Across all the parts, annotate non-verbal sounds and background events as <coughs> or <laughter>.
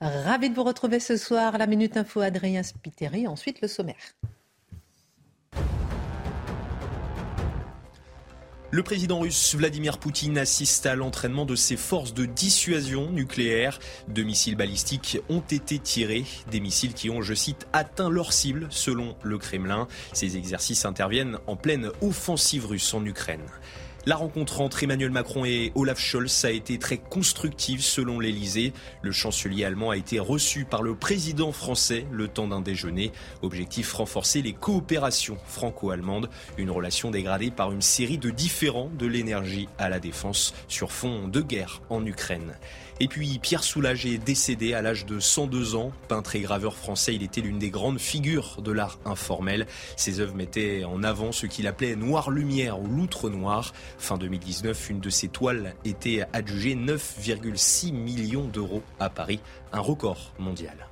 Ravi de vous retrouver ce soir. La Minute Info, Adrien Spiteri. Ensuite, le sommaire. Le président russe Vladimir Poutine assiste à l'entraînement de ses forces de dissuasion nucléaire. Deux missiles balistiques ont été tirés, des missiles qui ont, je cite, atteint leur cible selon le Kremlin. Ces exercices interviennent en pleine offensive russe en Ukraine. La rencontre entre Emmanuel Macron et Olaf Scholz a été très constructive selon l'Elysée. Le chancelier allemand a été reçu par le président français le temps d'un déjeuner. Objectif renforcer les coopérations franco-allemandes, une relation dégradée par une série de différends de l'énergie à la défense sur fond de guerre en Ukraine. Et puis Pierre Soulages est décédé à l'âge de 102 ans. Peintre et graveur français, il était l'une des grandes figures de l'art informel. Ses œuvres mettaient en avant ce qu'il appelait noir lumière ou loutre noir. Fin 2019, une de ses toiles était adjugée 9,6 millions d'euros à Paris, un record mondial.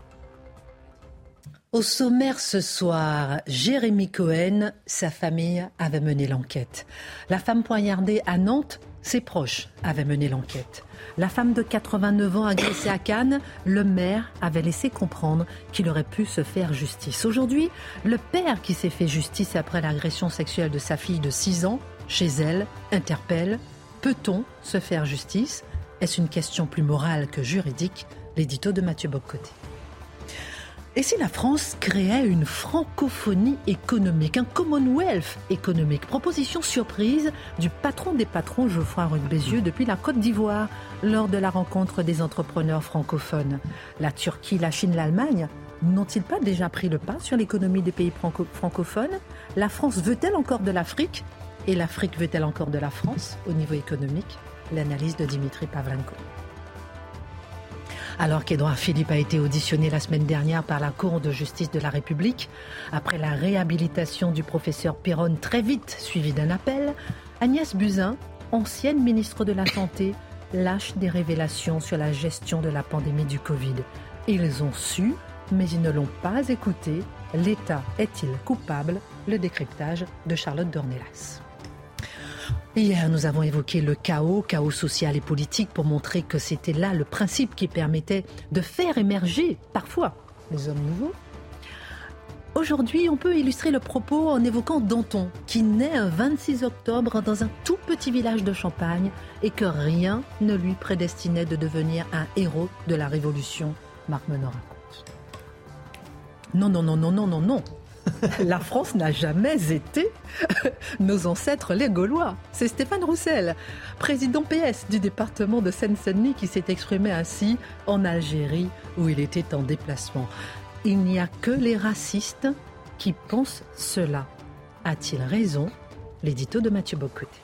Au sommaire ce soir, Jérémy Cohen, sa famille avait mené l'enquête. La femme poignardée à Nantes, ses proches avaient mené l'enquête. La femme de 89 ans agressée à Cannes, le maire avait laissé comprendre qu'il aurait pu se faire justice. Aujourd'hui, le père qui s'est fait justice après l'agression sexuelle de sa fille de 6 ans, chez elle, interpelle Peut-on se faire justice? Est-ce une question plus morale que juridique? L'édito de Mathieu Boccoté. Et si la France créait une francophonie économique, un Commonwealth économique? Proposition surprise du patron des patrons Geoffroy Roux Bézieux depuis la Côte d'Ivoire lors de la rencontre des entrepreneurs francophones. La Turquie, la Chine, l'Allemagne n'ont-ils pas déjà pris le pas sur l'économie des pays franco francophones? La France veut-elle encore de l'Afrique? Et l'Afrique veut-elle encore de la France au niveau économique? L'analyse de Dimitri Pavlenko. Alors qu'Edouard Philippe a été auditionné la semaine dernière par la Cour de justice de la République, après la réhabilitation du professeur Perron très vite suivi d'un appel, Agnès Buzyn, ancienne ministre de la Santé, lâche des révélations sur la gestion de la pandémie du Covid. Ils ont su, mais ils ne l'ont pas écouté. L'État est-il coupable? Le décryptage de Charlotte Dornelas. Hier, nous avons évoqué le chaos, chaos social et politique, pour montrer que c'était là le principe qui permettait de faire émerger, parfois, les hommes nouveaux. Aujourd'hui, on peut illustrer le propos en évoquant Danton, qui naît un 26 octobre dans un tout petit village de Champagne et que rien ne lui prédestinait de devenir un héros de la Révolution, Marc Menor raconte. Non, non, non, non, non, non, non. <laughs> La France n'a jamais été <laughs> nos ancêtres les Gaulois. C'est Stéphane Roussel, président PS du département de Seine-Saint-Denis, qui s'est exprimé ainsi en Algérie où il était en déplacement. Il n'y a que les racistes qui pensent cela. A-t-il raison? L'édito de Mathieu Bocoté.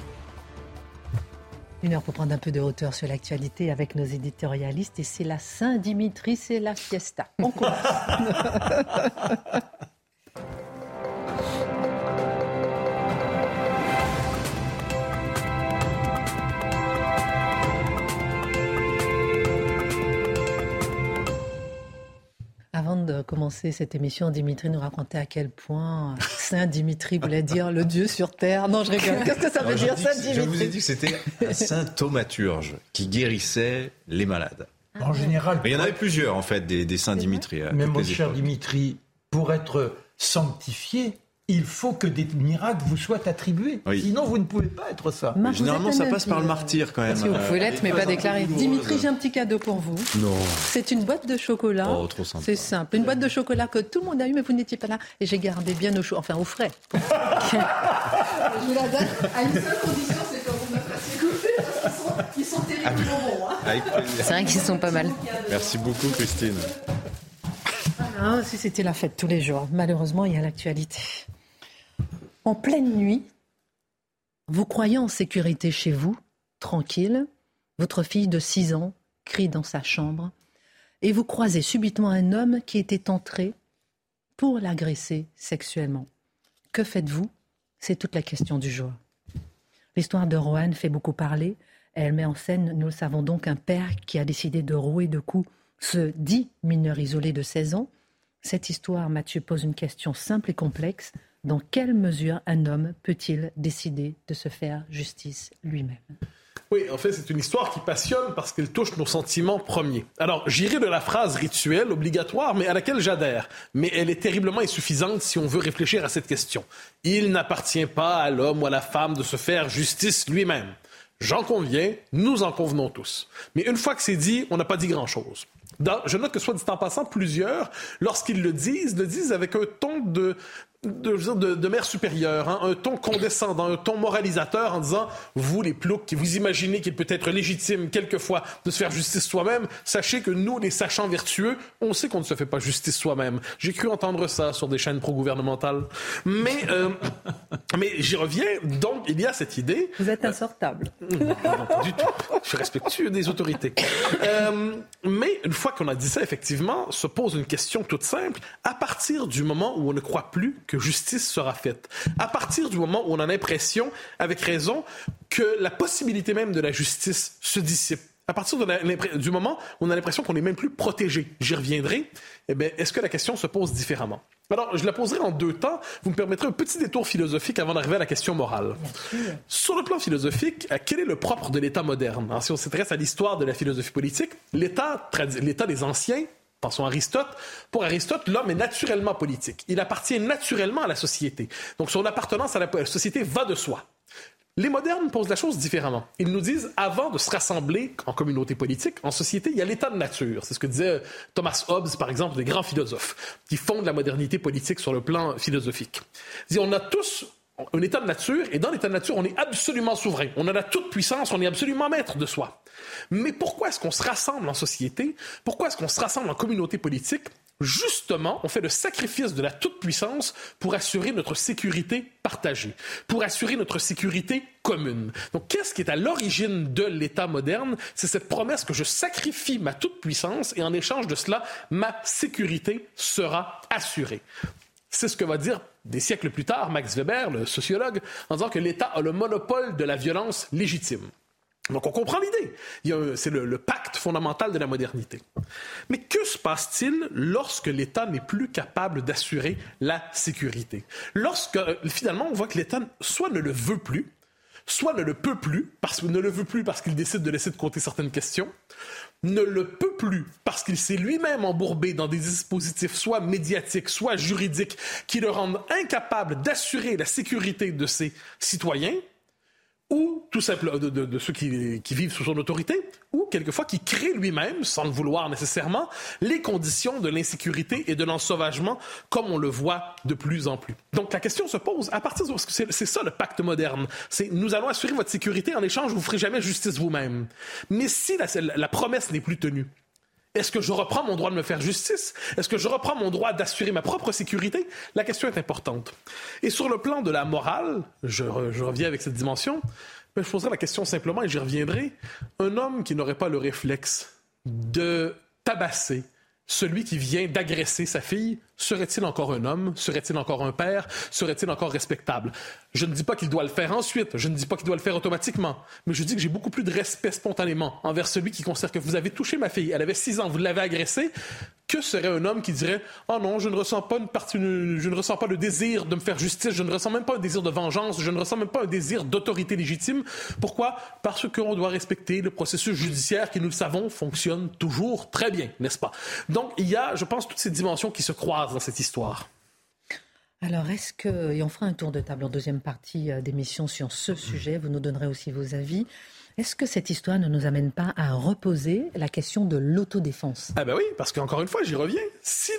Une heure pour prendre un peu de hauteur sur l'actualité avec nos éditorialistes et c'est la Saint-Dimitri, c'est la fiesta. On commence. <laughs> Avant de commencer cette émission, Dimitri nous racontait à quel point Saint Dimitri voulait dire le Dieu sur terre. Non, je rigole. Qu'est-ce que ça veut Alors, je dire, Saint Je Dimitri vous ai dit que c'était un saint thaumaturge qui guérissait les malades. En général, Mais il y en avait plusieurs, en fait, des, des saints Dimitri. à mais mon cher époques. Dimitri, pour être sanctifié, il faut que des miracles vous soient attribués. Oui. Sinon, vous ne pouvez pas être ça. Généralement, ça passe par le martyr, quand même. Parce que vous pouvez l'être, mais pas déclaré. Dimitri, j'ai un petit cadeau pour vous. Non. C'est une boîte de chocolat. Oh, trop sympa. C'est simple. Une boîte de chocolat que tout le monde a eu, mais vous n'étiez pas là. Et j'ai gardé bien au chaud, enfin au frais. <laughs> je vous la donne à une seule condition, c'est que vous me fassiez goûter. Parce qu'ils sont, ils sont terriblement bons. hein. C'est vrai qu'ils sont pas mal. Merci beaucoup, Christine. Ah, si c'était la fête tous les jours. Malheureusement, il y a l'actualité. En pleine nuit, vous croyez en sécurité chez vous, tranquille, Votre fille de 6 ans crie dans sa chambre et vous croisez subitement un homme qui était entré pour l'agresser sexuellement. Que faites-vous? C'est toute la question du jour. L'histoire de Rohan fait beaucoup parler. Elle met en scène, nous le savons donc, un père qui a décidé de rouer de coups ce dit mineur isolé de 16 ans. Cette histoire, Mathieu, pose une question simple et complexe. Dans quelle mesure un homme peut-il décider de se faire justice lui-même? Oui, en fait, c'est une histoire qui passionne parce qu'elle touche nos sentiments premiers. Alors, j'irai de la phrase rituelle, obligatoire, mais à laquelle j'adhère. Mais elle est terriblement insuffisante si on veut réfléchir à cette question. Il n'appartient pas à l'homme ou à la femme de se faire justice lui-même. J'en conviens, nous en convenons tous. Mais une fois que c'est dit, on n'a pas dit grand-chose. Je note que soit dit en passant, plusieurs, lorsqu'ils le disent, le disent avec un ton de, de, de, de mère supérieure, hein, un ton condescendant, un ton moralisateur en disant, vous les ploucs, qui vous imaginez qu'il peut être légitime quelquefois de se faire justice soi-même, sachez que nous, les sachants vertueux, on sait qu'on ne se fait pas justice soi-même. J'ai cru entendre ça sur des chaînes pro-gouvernementales. Mais, euh, <laughs> mais j'y reviens, donc il y a cette idée. Vous êtes insortable. non, pas du tout. Je suis respectueux des autorités. Euh, mais une fois qu'on a dit ça, effectivement, se pose une question toute simple. À partir du moment où on ne croit plus que justice sera faite. À partir du moment où on a l'impression, avec raison, que la possibilité même de la justice se dissipe, à partir du moment où on a l'impression qu'on n'est même plus protégé, j'y reviendrai, eh est-ce que la question se pose différemment? Alors, je la poserai en deux temps. Vous me permettrez un petit détour philosophique avant d'arriver à la question morale. Sur le plan philosophique, euh, quel est le propre de l'État moderne? Alors, si on s'intéresse à l'histoire de la philosophie politique, l'État des anciens Pensons à Aristote. Pour Aristote, l'homme est naturellement politique. Il appartient naturellement à la société. Donc son appartenance à la société va de soi. Les modernes posent la chose différemment. Ils nous disent, avant de se rassembler en communauté politique, en société, il y a l'état de nature. C'est ce que disait Thomas Hobbes, par exemple, des grands philosophes, qui fondent la modernité politique sur le plan philosophique. On a tous un état de nature, et dans l'état de nature, on est absolument souverain. On a la toute puissance, on est absolument maître de soi. Mais pourquoi est-ce qu'on se rassemble en société? Pourquoi est-ce qu'on se rassemble en communauté politique? Justement, on fait le sacrifice de la toute-puissance pour assurer notre sécurité partagée, pour assurer notre sécurité commune. Donc, qu'est-ce qui est à l'origine de l'État moderne? C'est cette promesse que je sacrifie ma toute-puissance et en échange de cela, ma sécurité sera assurée. C'est ce que va dire des siècles plus tard Max Weber, le sociologue, en disant que l'État a le monopole de la violence légitime. Donc on comprend l'idée. C'est le, pacte fondamental de la modernité. Mais que se passe-t-il lorsque l'État n'est plus capable d'assurer la sécurité? Lorsque euh, finalement on voit que l'État soit ne le veut plus, soit ne le peut plus, parce qu'il ne le veut plus parce qu'il décide de laisser de côté certaines questions, ne le peut plus parce qu'il s'est lui-même embourbé dans des dispositifs soit médiatiques, soit juridiques, qui le rendent incapable d'assurer la sécurité de ses citoyens, ou tout simplement de, ceux qui, vivent sous son autorité, ou quelquefois qui crée lui-même, sans le vouloir nécessairement, les conditions de l'insécurité et de l'ensauvagement, comme on le voit de plus en plus. Donc la question se pose à partir de c'est ça le pacte moderne, c'est nous allons assurer votre sécurité en échange, vous ferez jamais justice vous-même. Mais si la promesse n'est plus tenue, est-ce que je reprends mon droit de me faire justice? Est-ce que je reprends mon droit d'assurer ma propre sécurité? La question est importante. Et sur le plan de la morale, je, reviens avec cette dimension, mais je poserai la question simplement et j'y reviendrai. Un homme qui n'aurait pas le réflexe de tabasser celui qui vient d'agresser sa fille Serait-il encore un homme? Serait-il encore un père? Serait-il encore respectable? Je ne dis pas qu'il doit le faire ensuite, je ne dis pas qu'il doit le faire automatiquement, mais je dis que j'ai beaucoup plus de respect spontanément envers celui qui considère que vous avez touché ma fille, elle avait six ans, vous l'avez agressée. Que serait un homme qui dirait Oh non, je ne ressens pas une partie, je ne ressens pas le désir de me faire justice, je ne ressens même pas un désir de vengeance, je ne ressens même pas un désir d'autorité légitime. Pourquoi? Parce qu'on doit respecter le processus judiciaire qui, nous le savons, fonctionne toujours très bien, n'est-ce pas? Donc, il y a, je pense, toutes ces dimensions qui se croisent dans cette histoire. Alors, est-ce que, et on fera un tour de table en deuxième partie euh, d'émission sur ce sujet, vous nous donnerez aussi vos avis. Est-ce que cette histoire ne nous amène pas à reposer la question de l'autodéfense? Ah ben oui, parce qu'encore une fois, j'y reviens. Si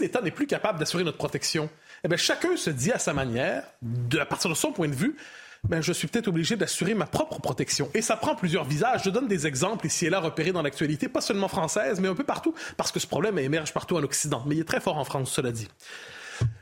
l'État n'est plus capable d'assurer notre protection, eh bien chacun se dit à sa manière, de, à partir de son point de vue, ben, je suis peut-être obligé d'assurer ma propre protection. Et ça prend plusieurs visages. Je donne des exemples ici et là repérés dans l'actualité, pas seulement française, mais un peu partout, parce que ce problème émerge partout en Occident. Mais il est très fort en France, cela dit.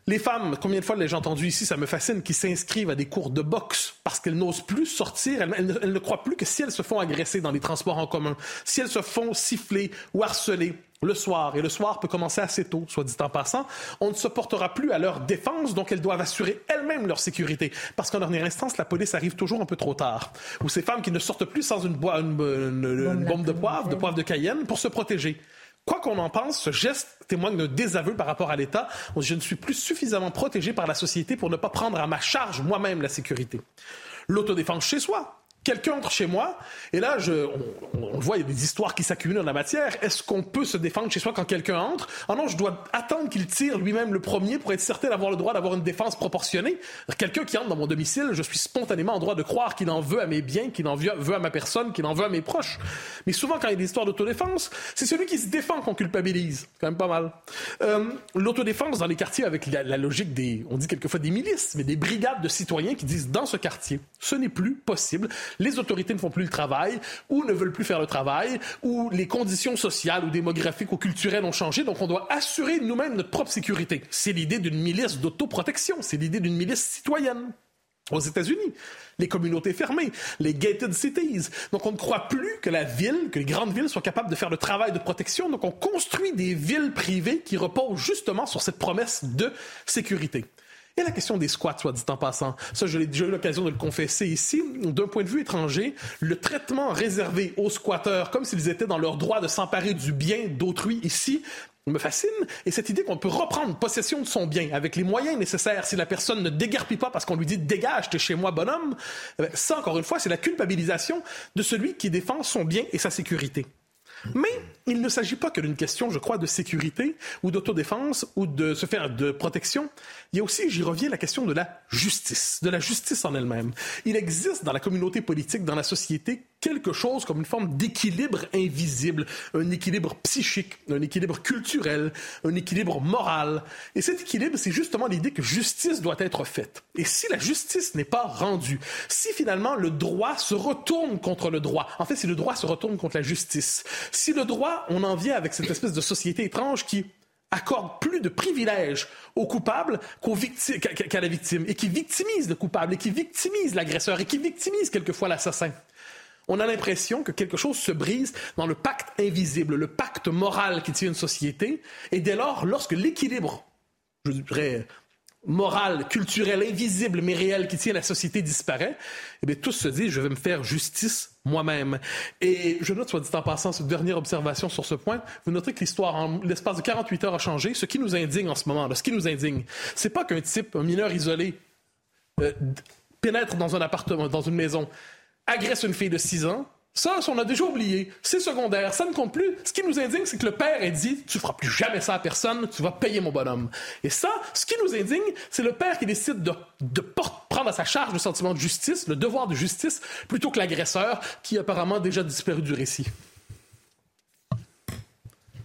Les femmes, combien de fois l'ai-je entendu ici, ça me fascine, qui s'inscrivent à des cours de boxe parce qu'elles n'osent plus sortir, elles, elles, elles, ne croient plus que si elles se font agresser dans les transports en commun, si elles se font siffler ou harceler le soir, et le soir peut commencer assez tôt, soit dit en passant, on ne se portera plus à leur défense, donc elles doivent assurer elles-mêmes leur sécurité, parce qu'en dernière instance, la police arrive toujours un peu trop tard. Ou ces femmes qui ne sortent plus sans une, bo une, une, une bombe de poivre, de poivre de Cayenne, pour se protéger. Quoi qu'on en pense, ce geste témoigne d'un désaveu par rapport à l'État. Je ne suis plus suffisamment protégé par la société pour ne pas prendre à ma charge moi-même la sécurité. L'autodéfense chez soi, quelqu'un entre chez moi, et là, on, on voit, il y a des histoires qui s'accumulent en la matière. Est-ce qu'on peut se défendre chez soi quand quelqu'un entre? Ah non, je dois attendre qu'il tire lui-même le premier pour être certain d'avoir le droit d'avoir une défense proportionnée. Quelqu'un qui entre dans mon domicile, je suis spontanément en droit de croire qu'il en veut à mes biens, qu'il en veut à ma personne, qu'il en veut à mes proches. Mais souvent, quand il y a des histoires d'autodéfense, c'est celui qui se défend qu'on culpabilise. Quand même pas mal. Euh, L'autodéfense dans les quartiers avec la logique des, on dit quelquefois des milices, mais des brigades de citoyens qui disent dans ce quartier, ce n'est plus possible les autorités ne font plus le travail ou ne veulent plus faire le travail ou les conditions sociales ou démographiques ou culturelles ont changé. Donc, on doit assurer nous-mêmes notre propre sécurité. C'est l'idée d'une milice d'autoprotection. C'est l'idée d'une milice citoyenne. Aux États-Unis, les communautés fermées, les gated cities. Donc, on ne croit plus que la ville, que les grandes villes soient capables de faire le travail de protection. Donc, on construit des villes privées qui reposent justement sur cette promesse de sécurité. Et la question des squats, soit dit en passant. Ça, j'ai déjà eu l'occasion de le confesser ici. D'un point de vue étranger, le traitement réservé aux squatteurs, comme s'ils étaient dans leur droit de s'emparer du bien d'autrui ici, me fascine. Et cette idée qu'on peut reprendre possession de son bien avec les moyens nécessaires si la personne ne déguerpit pas parce qu'on lui dit dégage, t'es chez moi, bonhomme. Ça, encore une fois, c'est la culpabilisation de celui qui défend son bien et sa sécurité. Mais il ne s'agit pas que d'une question, je crois, de sécurité ou d'autodéfense ou de se faire de protection. Il y a aussi, j'y reviens, la question de la justice, de la justice en elle-même. Il existe dans la communauté politique, dans la société, quelque chose comme une forme d'équilibre invisible, un équilibre psychique, un équilibre culturel, un équilibre moral. Et cet équilibre, c'est justement l'idée que justice doit être faite. Et si la justice n'est pas rendue, si finalement le droit se retourne contre le droit, en fait, si le droit se retourne contre la justice, si le droit, on en vient avec cette espèce de société étrange qui accorde plus de privilèges aux coupables qu'à qu la victime, et qui victimise le coupable, et qui victimise l'agresseur, et qui victimise quelquefois l'assassin. On a l'impression que quelque chose se brise dans le pacte invisible, le pacte moral qui tient une société, et dès lors, lorsque l'équilibre, je dirais, moral, culturel, invisible, mais réel qui tient la société disparaît, eh bien, tous se disent, je vais me faire justice moi-même. Et je note, soit dit en passant, cette dernière observation sur ce point, vous notez que l'histoire, en l'espace de 48 heures, a changé. Ce qui nous indigne en ce moment, ce qui nous indigne, c'est pas qu'un type, un mineur isolé, euh, pénètre dans un appartement, dans une maison, agresse une fille de 6 ans, ça, on a déjà oublié. C'est secondaire, ça ne compte plus. Ce qui nous indigne, c'est que le père a dit Tu feras plus jamais ça à personne, tu vas payer mon bonhomme. Et ça, ce qui nous indigne, c'est le père qui décide de, de prendre à sa charge le sentiment de justice, le devoir de justice, plutôt que l'agresseur qui apparemment a déjà disparu du récit.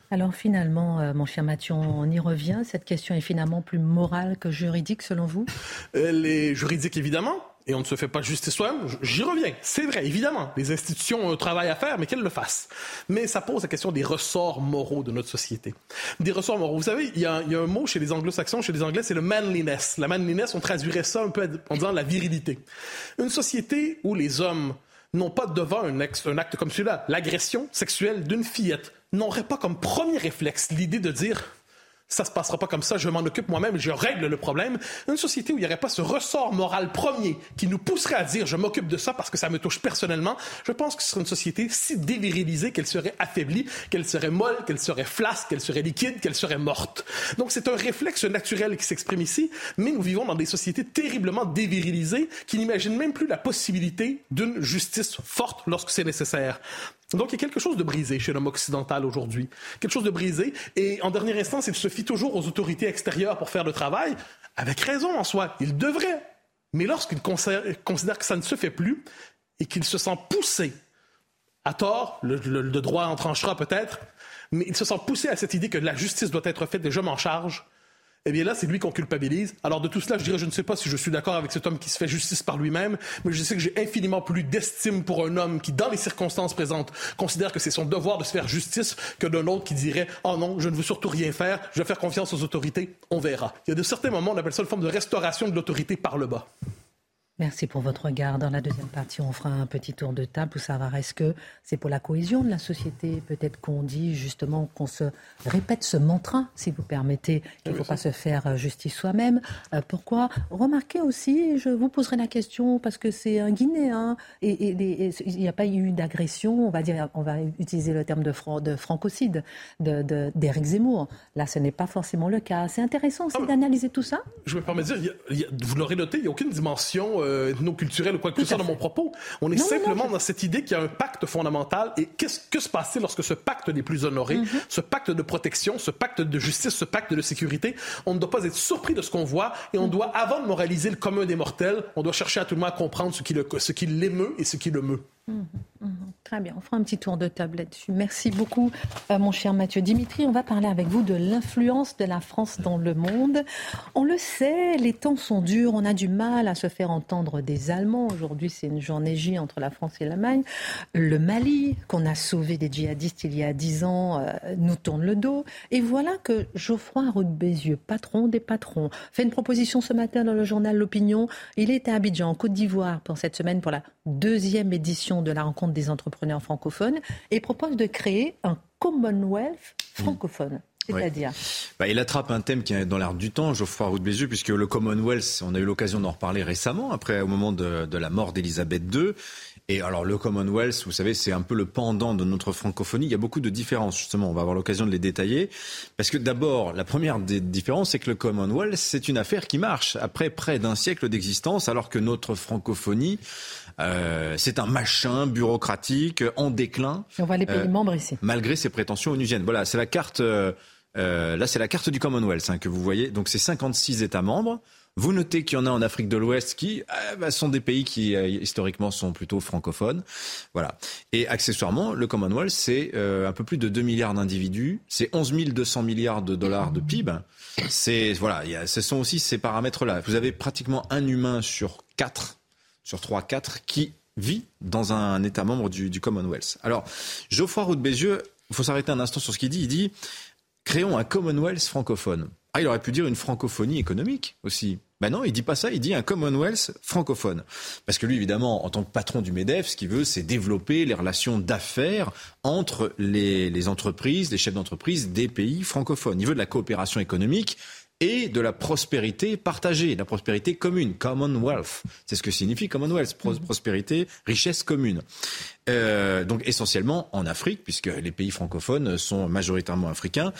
Alors finalement, euh, mon cher Mathieu, on y revient. Cette question est finalement plus morale que juridique, selon vous? Elle est juridique, évidemment et on ne se fait pas justice soi-même. J'y reviens. C'est vrai, évidemment. Les institutions ont un travail à faire, mais qu'elles le fassent. Mais ça pose la question des ressorts moraux de notre société. Des ressorts moraux. Vous savez, il y a, un mot chez les anglo-saxons, chez les anglais, c'est le manliness. La manliness, on traduirait ça un peu en disant la virilité. Une société où les hommes n'ont pas devant un acte comme celui-là, l'agression sexuelle d'une fillette, n'aurait pas comme premier réflexe l'idée de dire ça se passera pas comme ça, je m'en occupe moi-même, je règle le problème. Une société où il n'y aurait pas ce ressort moral premier qui nous pousserait à dire je m'occupe de ça parce que ça me touche personnellement, je pense que ce serait une société si dévirilisée qu'elle serait affaiblie, qu'elle serait molle, qu'elle serait flasque, qu'elle serait liquide, qu'elle serait morte. Donc c'est un réflexe naturel qui s'exprime ici, mais nous vivons dans des sociétés terriblement dévirilisées qui n'imaginent même plus la possibilité d'une justice forte lorsque c'est nécessaire. Donc, il y a quelque chose de brisé chez l'homme occidental aujourd'hui. Quelque chose de brisé. Et en dernière instance, il se fie toujours aux autorités extérieures pour faire le travail, avec raison en soi. Il devrait. Mais lorsqu'il considère que ça ne se fait plus et qu'il se sent poussé, à tort, le, le, droit en tranchera peut-être, mais il se sent poussé à cette idée que la justice doit être faite et je m'en charge, eh bien là, c'est lui qu'on culpabilise. Alors de tout cela, je dirais, je ne sais pas si je suis d'accord avec cet homme qui se fait justice par lui-même, mais je sais que j'ai infiniment plus d'estime pour un homme qui, dans les circonstances présentes, considère que c'est son devoir de se faire justice que d'un autre qui dirait, oh non, je ne veux surtout rien faire, je vais faire confiance aux autorités, on verra. Il y a de certains moments, on appelle ça une forme de restauration de l'autorité par le bas. Merci pour votre regard. Dans la deuxième partie, on fera un petit tour de table pour savoir est-ce que c'est pour la cohésion de la société Peut-être qu'on dit justement qu'on se répète ce mantra, si vous permettez, qu'il ne faut pas se faire euh, justice soi-même. Euh, pourquoi? Remarquez aussi, je vous poserai la question parce que c'est un Guinéen et, il n'y a pas eu d'agression, on va dire, on va utiliser le terme de, de francocide d'Éric Zemmour. Là, ce n'est pas forcément le cas. C'est intéressant aussi ah, d'analyser tout ça. Je me permets de dire, vous l'aurez noté, il n'y a aucune dimension. Euh, euh, ethno-culturel ou quoi que ce soit dans mon propos. On est simplement dans cette idée qu'il y a un pacte fondamental. Et qu'est-ce que se passe lorsque ce pacte n'est plus honoré, mhm. ce pacte de protection, ce pacte de justice, ce pacte de sécurité, on ne doit pas être surpris de ce qu'on voit et on mhm. doit, avant de moraliser le commun des mortels, on doit chercher à tout le monde à comprendre ce qui l'émeut et ce qui le meut. Mhm. Très bien, on fera un petit tour de table là-dessus. Merci beaucoup, euh, mon cher Mathieu Dimitri. On va parler avec vous de l'influence de la France dans le monde. On le sait, les temps sont durs, on a du mal à se faire entendre des Allemands. Aujourd'hui, c'est une journée J entre la France et l'Allemagne. Le Mali, qu'on a sauvé des djihadistes il y a dix ans, euh, nous tourne le dos. Et voilà que Geoffroy Roux Bézieux, patron des patrons, fait une proposition ce matin dans le journal L'Opinion. Il est à Abidjan, en Côte d'Ivoire, pour cette semaine, pour la deuxième édition de la rencontre des entrepreneurs francophone et propose de créer un Commonwealth francophone. C'est-à-dire bah, Il attrape un thème qui est dans l'air du temps, Geoffroy Roux de Bézieux, puisque le Commonwealth, on a eu l'occasion d'en reparler récemment, après au moment de, la mort d'Elisabeth II. Et alors le Commonwealth, vous savez, c'est un peu le pendant de notre francophonie. Il y a beaucoup de différences, justement. On va avoir l'occasion de les détailler. Parce que d'abord, la première des différences, c'est que le Commonwealth, c'est une affaire qui marche après près d'un siècle d'existence, alors que notre francophonie, euh, c'est un machin bureaucratique en déclin. on voit les pays euh, membres ici. Malgré ses prétentions onusiennes. Voilà, c'est la carte. Euh, là, c'est la carte du Commonwealth hein, que vous voyez. Donc, c'est 56 États membres. Vous notez qu'il y en a en Afrique de l'Ouest qui bah, sont des pays qui historiquement sont plutôt francophones. Voilà. Et accessoirement, le Commonwealth, c'est un peu plus de 2 milliards d'individus, c'est 11 200 milliards de dollars de PIB. C'est voilà, ce sont aussi ces paramètres-là. Vous avez pratiquement un humain sur quatre sur 3-4 qui vit dans un État membre du, Commonwealth. Alors, Geoffroy Roux Bézieux, il faut s'arrêter un instant sur ce qu'il dit. Il dit créons un Commonwealth francophone. Ah, il aurait pu dire une francophonie économique aussi. Ben non, il dit pas ça, il dit un Commonwealth francophone. Parce que lui, évidemment, en tant que patron du MEDEF, ce qu'il veut, c'est développer les relations d'affaires entre les, les entreprises, les chefs d'entreprise des pays francophones. Il veut de la coopération économique et de la prospérité partagée, la prospérité commune, Commonwealth. C'est ce que signifie Commonwealth, mhm. prospérité, richesse commune. Euh, donc essentiellement en Afrique, puisque les pays francophones sont majoritairement africains.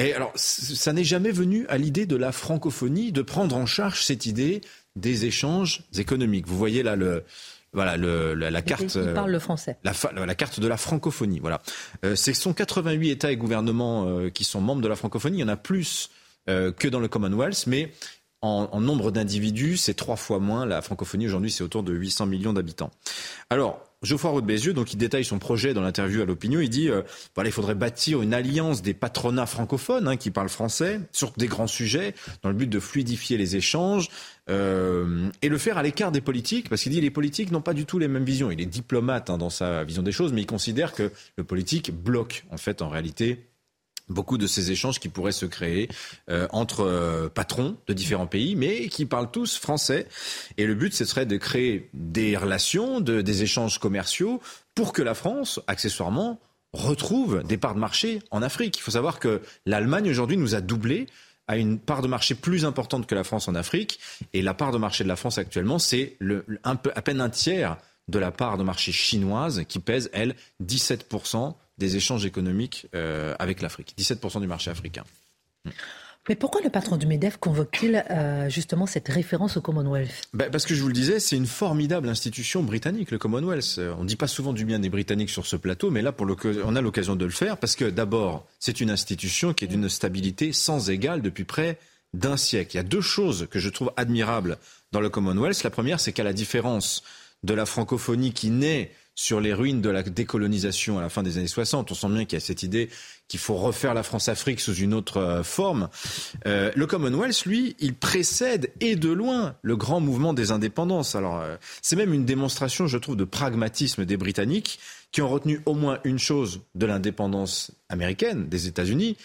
Et alors, ça n'est jamais venu à l'idée de la francophonie de prendre en charge cette idée des échanges économiques. Vous voyez là le, voilà le, la, carte. Il parle le français. La, la, carte de la francophonie. Voilà. Euh, ce sont 88 États et gouvernements euh, qui sont membres de la francophonie. Il y en a plus euh, que dans le Commonwealth, mais en, nombre d'individus, c'est trois fois moins. La francophonie aujourd'hui, c'est autour de 800 millions d'habitants. Alors, Geoffroy Roux Bézieux, donc il détaille son projet dans l'interview à l'opinion. Il dit euh, voilà, il faudrait bâtir une alliance des patronats francophones hein, qui parlent français sur des grands sujets, dans le but de fluidifier les échanges euh, et le faire à l'écart des politiques, parce qu'il dit les politiques n'ont pas du tout les mêmes visions. Il est diplomate hein, dans sa vision des choses, mais il considère que le politique bloque en fait en réalité beaucoup de ces échanges qui pourraient se créer euh, entre euh, patrons de différents pays, mais qui parlent tous français. Et le but, ce serait de créer des relations, de, des échanges commerciaux, pour que la France, accessoirement, retrouve des parts de marché en Afrique. Il faut savoir que l'Allemagne, aujourd'hui, nous a doublé à une part de marché plus importante que la France en Afrique. Et la part de marché de la France actuellement, c'est un peu, à peine un tiers de la part de marché chinoise qui pèse, elle, 17% des échanges économiques euh, avec l'Afrique, 17% du marché africain. Mais pourquoi le patron du MEDEF convoque-t-il euh, justement cette référence au Commonwealth? Ben Parce que je vous le disais, c'est une formidable institution britannique, le Commonwealth. On ne dit pas souvent du bien des Britanniques sur ce plateau, mais là, pour on a l'occasion de le faire parce que d'abord, c'est une institution qui est d'une stabilité sans égale depuis près d'un siècle. Il y a deux choses que je trouve admirables dans le Commonwealth. La première, c'est qu'à la différence de la francophonie qui naît sur les ruines de la décolonisation à la fin des années 60. On sent bien qu'il y a cette idée qu'il faut refaire la France-Afrique sous une autre euh, forme. Euh, le Commonwealth, lui, il précède et de loin le grand mouvement des indépendances. Alors, euh, c'est même une démonstration, je trouve, de pragmatisme des Britanniques qui ont retenu au moins une chose de l'indépendance américaine des États-Unis,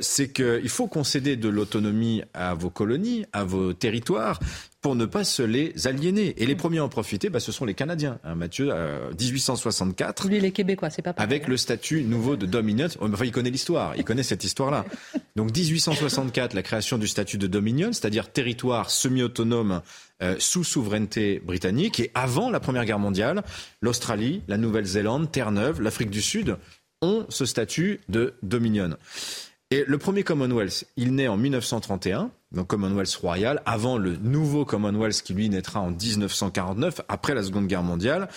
c'est qu'il faut concéder de l'autonomie à vos colonies, à vos territoires, pour ne pas se les aliéner. Et les premiers à en profiter, bah, ce sont les Canadiens. Hein, Mathieu, euh, 1864. Lui, les Québécois, c'est pas pareil. Avec le statut nouveau de Dominion. Oh, Enfin, il connaît l'histoire. Il connaît cette histoire-là. <laughs> Donc, 1864, la création du statut de Dominion, c'est-à-dire territoire semi-autonome euh, sous souveraineté britannique. Et avant la Première Guerre mondiale, l'Australie, la Nouvelle-Zélande, Terre-Neuve, l'Afrique du Sud ont ce statut de Dominion. Et le premier Commonwealth, il naît en 1931, donc Commonwealth royal, avant le nouveau Commonwealth qui lui naîtra en 1949, après la Seconde Guerre mondiale.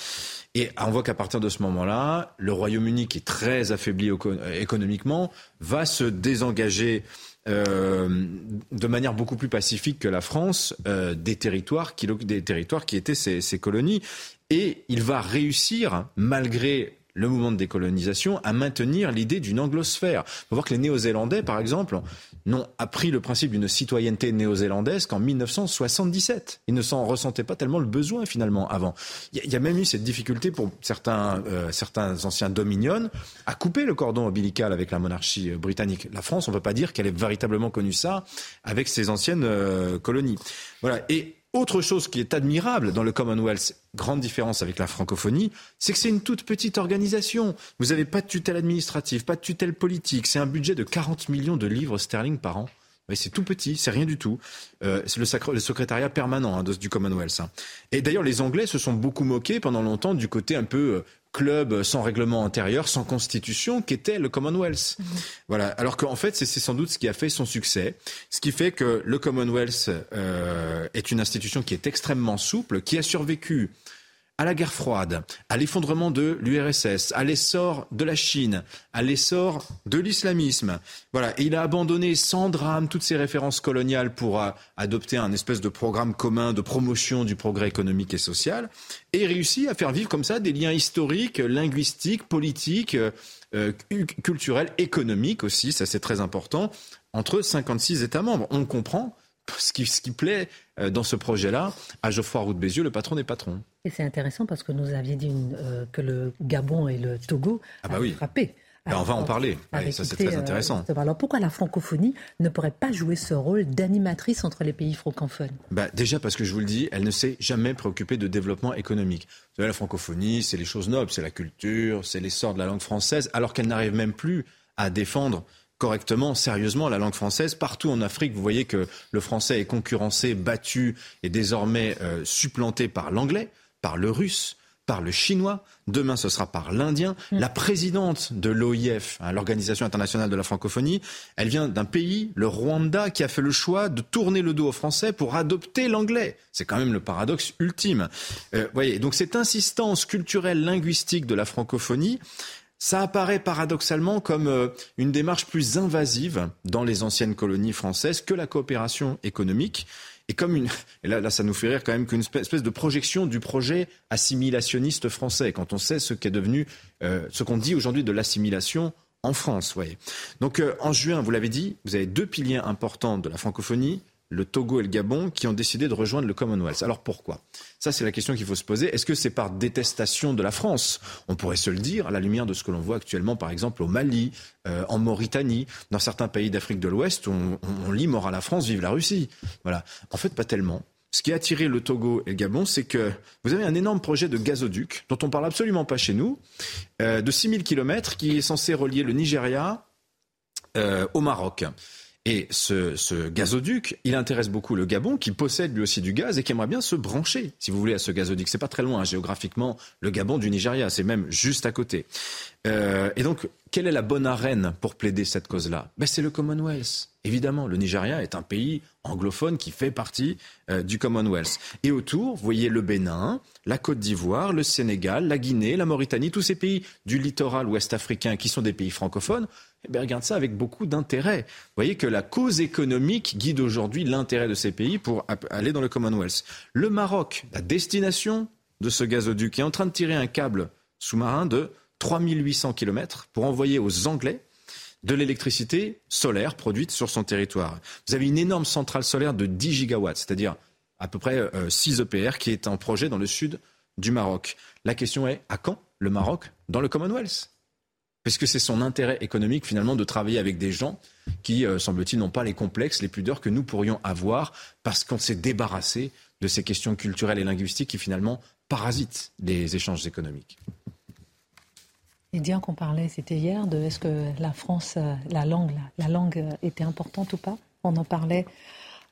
Et on voit qu'à partir de ce moment-là, le Royaume-Uni, qui est très affaibli éco- économiquement, va se désengager euh, de manière beaucoup plus pacifique que la France euh, des territoires qui, des territoires qui étaient ses colonies. Et il va réussir, malgré le mouvement de décolonisation, à maintenir l'idée d'une anglosphère. Il faut voir que les Néo-Zélandais, par exemple, n'ont appris le principe d'une citoyenneté néo-zélandaise qu'en 1977. Ils ne s'en ressentaient pas tellement le besoin finalement avant. Il y, a- même eu cette difficulté pour certains, euh, certains anciens dominions à couper le cordon ombilical avec la monarchie euh, britannique. La France, on ne peut pas dire qu'elle ait véritablement connu ça avec ses anciennes euh, colonies. Voilà. Et autre chose qui est admirable dans le Commonwealth, grande différence avec la francophonie, c'est que c'est une toute petite organisation. Vous n'avez pas de tutelle administrative, pas de tutelle politique. C'est un budget de 40 millions de livres sterling par an. C'est tout petit, c'est rien du tout. Euh, c'est le, secrétariat permanent hein, du Commonwealth. hein. Et d'ailleurs, les Anglais se sont beaucoup moqués pendant longtemps du côté un peu euh, club sans règlement intérieur, sans constitution, qu'était le Commonwealth. Voilà. Alors qu'en fait, c'est c'est sans doute ce qui a fait son succès. Ce qui fait que le Commonwealth euh, est une institution qui est extrêmement souple, qui a survécu à la guerre froide, à l'effondrement de l'URSS, à l'essor de la Chine, à l'essor de l'islamisme. Voilà, il a abandonné sans drame toutes ces références coloniales pour euh, adopter un espèce de programme commun de promotion du progrès économique et social, et réussi à faire vivre comme ça des liens historiques, linguistiques, politiques, euh, euh, cu- culturels, économiques aussi, ça c'est très important, entre 56 États membres. On comprend ce qui, ce qui plaît euh, dans ce projet-là à Geoffroy Roux de Bézieux, le patron des patrons. Et c'est intéressant parce que nous aviez dit une- euh, que le Gabon et le Togo Ah bah oui. frappé. Ben, on va en parler. Ouais, ça, c'est très euh, intéressant. alors pourquoi la francophonie ne pourrait pas jouer ce rôle d'animatrice entre les pays francophones? Bah, déjà parce que je vous le dis, elle ne s'est jamais préoccupée de développement économique. Vous savez, la francophonie, c'est les choses nobles, c'est la culture, c'est l'essor de la langue française, alors qu'elle n'arrive même plus à défendre correctement, sérieusement la langue française. Partout en Afrique, vous voyez que le français est concurrencé, battu et désormais euh, supplanté par l'anglais, par le russe, par le chinois. Demain, ce sera par l'indien. La présidente de l'OIF, hein, l'Organisation internationale de la francophonie, elle vient d'un pays, le Rwanda, qui a fait le choix de tourner le dos aux Français pour adopter l'anglais. C'est quand même le paradoxe ultime. Euh, voyez, donc cette insistance culturelle linguistique de la francophonie, ça apparaît paradoxalement comme euh, une démarche plus invasive dans les anciennes colonies françaises que la coopération économique. Et comme une, et là, là, ça nous fait rire quand même qu'une espèce de projection du projet assimilationniste français, quand on sait ce qu'est devenu, euh, ce qu'on dit aujourd'hui de l'assimilation en France, voyez. Donc, euh, en juin, vous l'avez dit, vous avez deux piliers importants de la francophonie, le Togo et le Gabon, qui ont décidé de rejoindre le Commonwealth. Alors pourquoi? Ça, c'est la question qu'il faut se poser. Est-ce que c'est par détestation de la France? On pourrait se le dire à la lumière de ce que l'on voit actuellement, par exemple, au Mali, euh, en Mauritanie, dans certains pays d'Afrique de l'Ouest, on, on, lit mort à la France, vive la Russie. Voilà. En fait, pas tellement. Ce qui a attiré le Togo et le Gabon, c'est que vous avez un énorme projet de gazoduc, dont on parle absolument pas chez nous, euh, de 6000 km, qui est censé relier le Nigeria euh, au Maroc. Et ce, gazoduc, il intéresse beaucoup le Gabon, qui possède lui aussi du gaz et qui aimerait bien se brancher, si vous voulez, à ce gazoduc. C'est pas très loin hein, géographiquement, le Gabon du Nigeria, c'est même juste à côté. Euh, et donc, quelle est la bonne arène pour plaider cette cause-là? Ben, C'est le Commonwealth. Évidemment, le Nigeria est un pays anglophone qui fait partie euh, du Commonwealth. Et autour, vous voyez le Bénin, la Côte d'Ivoire, le Sénégal, la Guinée, la Mauritanie, tous ces pays du littoral ouest africain qui sont des pays francophones, eh bien, regarde ça avec beaucoup d'intérêt. Vous voyez que la cause économique guide aujourd'hui l'intérêt de ces pays pour aller dans le Commonwealth. Le Maroc, la destination de ce gazoduc est en train de tirer un câble sous-marin de 3800 km pour envoyer aux Anglais de l'électricité solaire produite sur son territoire. Vous avez une énorme centrale solaire de 10 gigawatts, c'est-à-dire à peu près 6 euh, EPR, qui est un projet dans le sud du Maroc. La question est, à quand le Maroc dans le Commonwealth? Puisque c'est son intérêt économique finalement de travailler avec des gens qui, euh, semble-t-il, n'ont pas les complexes, les pudeurs que nous pourrions avoir parce qu'on s'est débarrassé de ces questions culturelles et linguistiques qui finalement parasitent les échanges économiques. Bien qu'on parlait, c'était hier, de est-ce que la France, euh, la langue, la, langue euh, était importante ou pas? On en parlait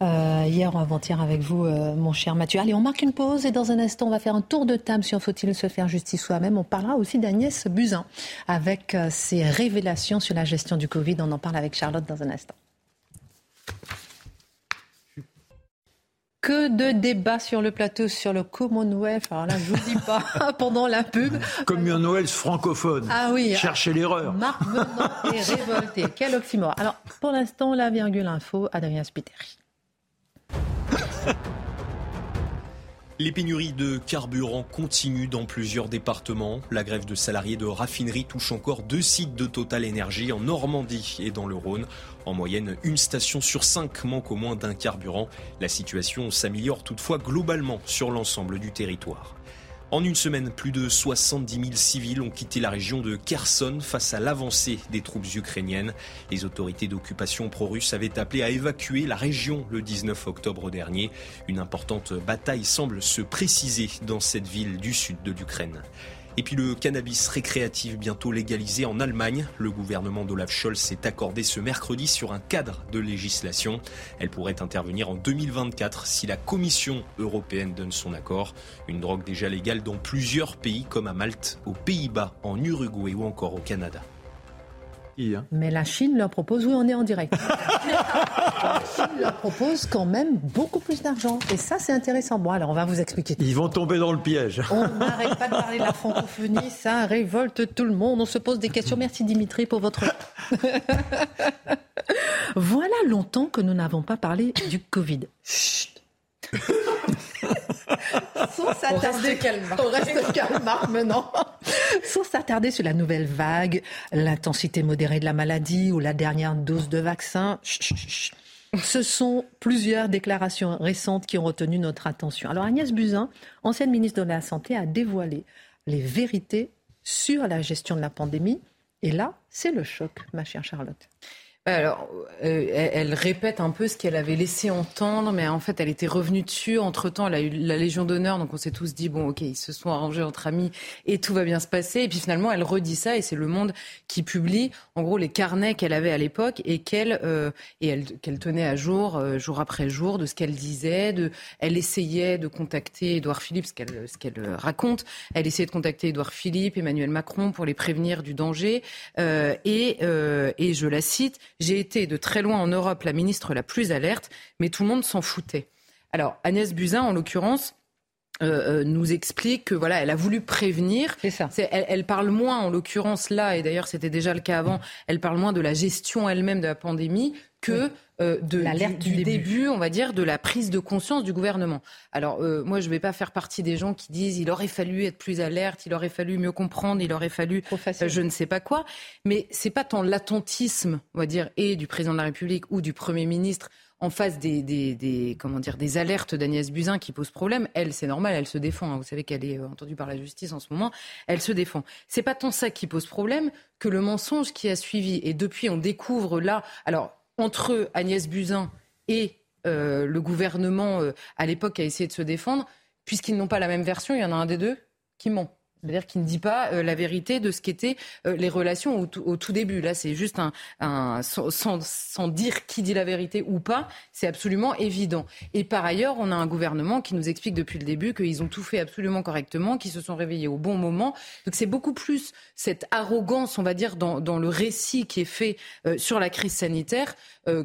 euh, hier ou avant-hier avec vous, mon cher Mathieu. Allez, on marque une pause et dans un instant, on va faire un tour de table sur faut-il se faire justice soi-même. On parlera aussi d'Agnès Buzyn avec ses révélations sur la gestion du Covid. On en parle avec Charlotte dans un instant. Que de débats sur le plateau sur le Commonwealth. Alors là, je vous dis pas, <laughs> pendant la pub. Commonwealth francophone. Ah oui. Cherchez l'erreur. Marc Menon est révolté. Quel oxymore. Alors, pour l'instant, la virgule info, Adrien Spiteri. <laughs> Les pénuries de carburant continuent dans plusieurs départements. La grève de salariés de raffinerie touche encore deux sites de Total Énergie en Normandie et dans le Rhône. En moyenne, une station sur cinq manque au moins d'un carburant. La situation s'améliore toutefois globalement sur l'ensemble du territoire. En une semaine, plus de 70 000 civils ont quitté la région de Kherson face à l'avancée des troupes ukrainiennes. Les autorités d'occupation pro-russe avaient appelé à évacuer la région le 19 octobre dernier. Une importante bataille semble se préciser dans cette ville du sud de l'Ukraine. Et puis le cannabis récréatif bientôt légalisé en Allemagne. Le gouvernement d'Olaf Scholz s'est accordé ce mercredi sur un cadre de législation. Elle pourrait intervenir en 2024 si la Commission européenne donne son accord. Une drogue déjà légale dans plusieurs pays comme à Malte, aux Pays-Bas, en Uruguay ou encore au Canada. Hein. Mais la Chine leur propose, oui, on est en direct. <laughs> la Chine leur propose quand même beaucoup plus d'argent. Et ça, c'est intéressant. Bon, alors on va vous expliquer. Ils vont tomber dans le piège. On n'arrête pas de parler de la francophonie, ça révolte tout le monde. On se pose des questions. Merci Dimitri pour votre. <laughs> voilà longtemps que nous n'avons pas parlé du Covid. Chut. <laughs> Sans s'attarder, on reste calme, Marc, maintenant. Sans s'attarder sur la nouvelle vague, l'intensité modérée de la maladie ou la dernière dose de vaccin. Ce sont plusieurs déclarations récentes qui ont retenu notre attention. Alors Agnès Buzyn, ancienne ministre de la Santé, a dévoilé les vérités sur la gestion de la pandémie. Et là, c'est le choc, ma chère Charlotte. Alors, euh, elle, répète un peu ce qu'elle avait laissé entendre, mais en fait, elle était revenue dessus. Entre-temps, elle a eu la Légion d'honneur, donc on s'est tous dit, bon, ok, ils se sont arrangés entre amis et tout va bien se passer. Et puis finalement, elle redit ça, et c'est Le Monde qui publie, en gros, les carnets qu'elle avait à l'époque et qu'elle euh, qu'elle tenait à jour, euh, jour après jour, de ce qu'elle disait. Elle essayait de contacter Édouard Philippe, ce qu'elle raconte. Elle essayait de contacter Édouard Philippe, Emmanuel Macron pour les prévenir du danger. et, et je la cite j'ai été de très loin en Europe la ministre la plus alerte, mais tout le monde s'en foutait. Alors Agnès Buzyn, en l'occurrence, euh, euh, nous explique que voilà, elle a voulu prévenir. C'est ça. Elle, parle moins, en l'occurrence là, et d'ailleurs c'était déjà le cas avant. Elle parle moins de la gestion elle-même de la pandémie que euh, de l'alerte du, début. on va dire, de la prise de conscience du gouvernement. Alors moi, je ne vais pas faire partie des gens qui disent il aurait fallu être plus alerte, il aurait fallu mieux comprendre, il aurait fallu je ne sais pas quoi. Mais c'est pas tant l'attentisme, on va dire, et du président de la République ou du premier ministre en face des, des, comment dire, des alertes d'Agnès Buzyn qui posent problème, elle, c'est normal, elle se défend. Hein. Vous savez qu'elle est euh, entendue par la justice en ce moment. Elle se défend. C'est pas tant ça qui pose problème que le mensonge qui a suivi. Et depuis, on découvre là, alors entre Agnès Buzyn et euh, le gouvernement euh, à l'époque a essayé de se défendre, puisqu'ils n'ont pas la même version, il y en a un des deux qui ment. C'est-à-dire qu'il ne dit pas euh, la vérité de ce qu'étaient euh, les relations au, tout début. Là, c'est juste un, sans, dire qui dit la vérité ou pas, c'est absolument évident. Et par ailleurs, on a un gouvernement qui nous explique depuis le début qu'ils ont tout fait absolument correctement, qu'ils se sont réveillés au bon moment. Donc c'est beaucoup plus cette arrogance, on va dire, dans, le récit qui est fait euh, sur la crise sanitaire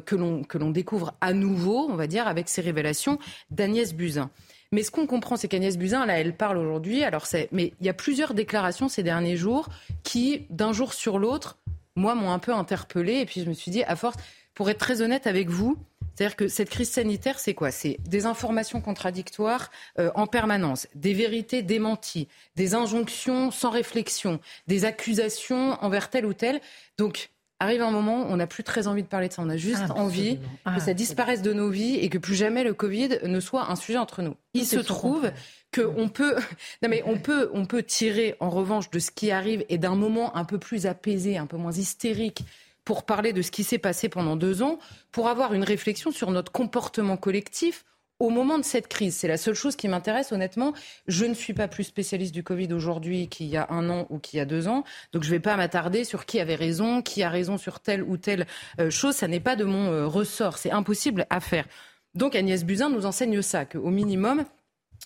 que l'on découvre à nouveau, on va dire, avec ces révélations d'Agnès Buzyn. Mais ce qu'on comprend, c'est qu'Agnès Buzyn, là, elle parle aujourd'hui. Alors, c'est, mais il y a plusieurs déclarations ces derniers jours qui, d'un jour sur l'autre, moi, m'ont un peu interpellée. Et puis, je me suis dit, à force, pour être très honnête avec vous, C'est-à-dire que cette crise sanitaire, c'est quoi? C'est des informations contradictoires euh, en permanence, des vérités démenties, des injonctions sans réflexion, des accusations envers tel ou tel. Donc, arrive un moment, on n'a plus très envie de parler de ça. On a juste envie que ça disparaisse de nos vies et que plus jamais le Covid ne soit un sujet entre nous. Il se trouve qu'on peut, <laughs> non mais on peut, on peut tirer en revanche de ce qui arrive et d'un moment un peu plus apaisé, un peu moins hystérique pour parler de ce qui s'est passé pendant deux ans, pour avoir une réflexion sur notre comportement collectif au moment de cette crise. C'est la seule chose qui m'intéresse, honnêtement. Je ne suis pas plus spécialiste du Covid aujourd'hui qu'il y a un an ou qu'il y a deux ans. Donc je ne vais pas m'attarder sur qui avait raison, qui a raison sur telle ou telle euh, chose. Ça n'est pas de mon euh, ressort. C'est impossible à faire. Donc Agnès Buzyn nous enseigne ça, qu'au minimum,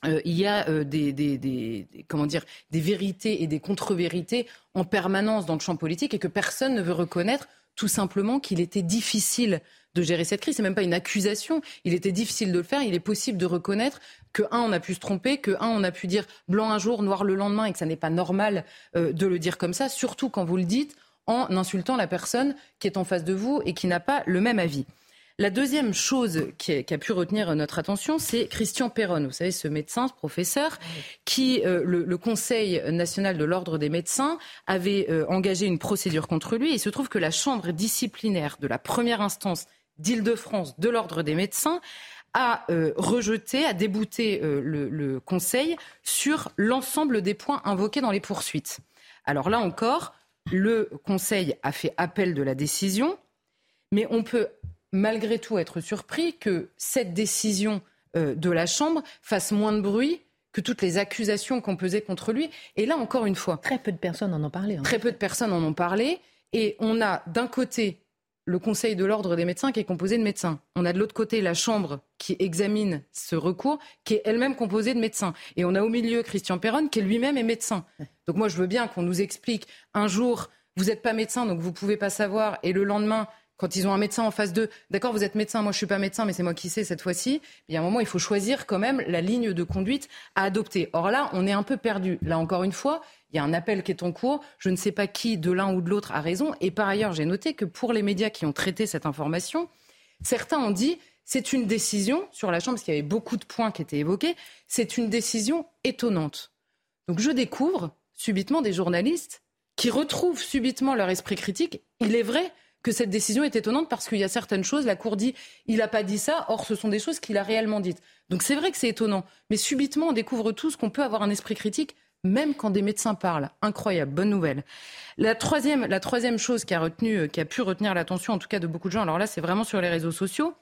euh, il y a des, comment dire, des vérités et des contre-vérités en permanence dans le champ politique et que personne ne veut reconnaître tout simplement qu'il était difficile de gérer cette crise. C'est même pas une accusation. Il était difficile de le faire. Il est possible de reconnaître que un, on a pu se tromper, que un, on a pu dire blanc un jour, noir le lendemain, et que ça n'est pas normal euh, de le dire comme ça. Surtout quand vous le dites en insultant la personne qui est en face de vous et qui n'a pas le même avis. La deuxième chose qui a, pu retenir notre attention, c'est Christian Perron. Vous savez, ce médecin, ce professeur, qui, euh, le, Conseil national de l'ordre des médecins, avait euh, engagé une procédure contre lui. il se trouve que la chambre disciplinaire de la première instance d'Île-de-France de l'ordre des médecins a euh, rejeté, a débouté le, le Conseil sur l'ensemble des points invoqués dans les poursuites. Alors là encore, le Conseil a fait appel de la décision, mais on peut malgré tout être surpris que cette décision euh, de la Chambre fasse moins de bruit que toutes les accusations qu'on pesait contre lui. Et là, encore une fois. Très peu de personnes en ont parlé. Hein. Très peu de personnes en ont parlé. Et on a d'un côté le Conseil de l'ordre des médecins qui est composé de médecins. On a de l'autre côté la Chambre qui examine ce recours, qui est elle-même composée de médecins. Et on a au milieu Christian Perron qui lui-même est médecin. Donc moi, je veux bien qu'on nous explique un jour, vous n'êtes pas médecin, donc vous ne pouvez pas savoir, et le lendemain, quand ils ont un médecin en face d'eux, d'accord, vous êtes médecin, moi je suis pas médecin, mais c'est moi qui sais cette fois-ci. Il y a un moment, il faut choisir quand même la ligne de conduite à adopter. Or là, on est un peu perdu. Là encore une fois, il y a un appel qui est en cours. Je ne sais pas qui de l'un ou de l'autre a raison. Et par ailleurs, j'ai noté que pour les médias qui ont traité cette information, certains ont dit c'est une décision sur la Chambre, parce qu'il y avait beaucoup de points qui étaient évoqués. C'est une décision étonnante. Donc je découvre subitement des journalistes qui retrouvent subitement leur esprit critique. Il est vrai que cette décision est étonnante parce qu'il y a certaines choses, la Cour dit il n'a pas dit ça, or ce sont des choses qu'il a réellement dites. Donc c'est vrai que c'est étonnant, mais subitement on découvre tous qu'on peut avoir un esprit critique même quand des médecins parlent. Incroyable, bonne nouvelle. La troisième, la troisième chose qui a, retenu, euh, qui a pu retenir l'attention, en tout cas de beaucoup de gens, alors là c'est vraiment sur les réseaux sociaux,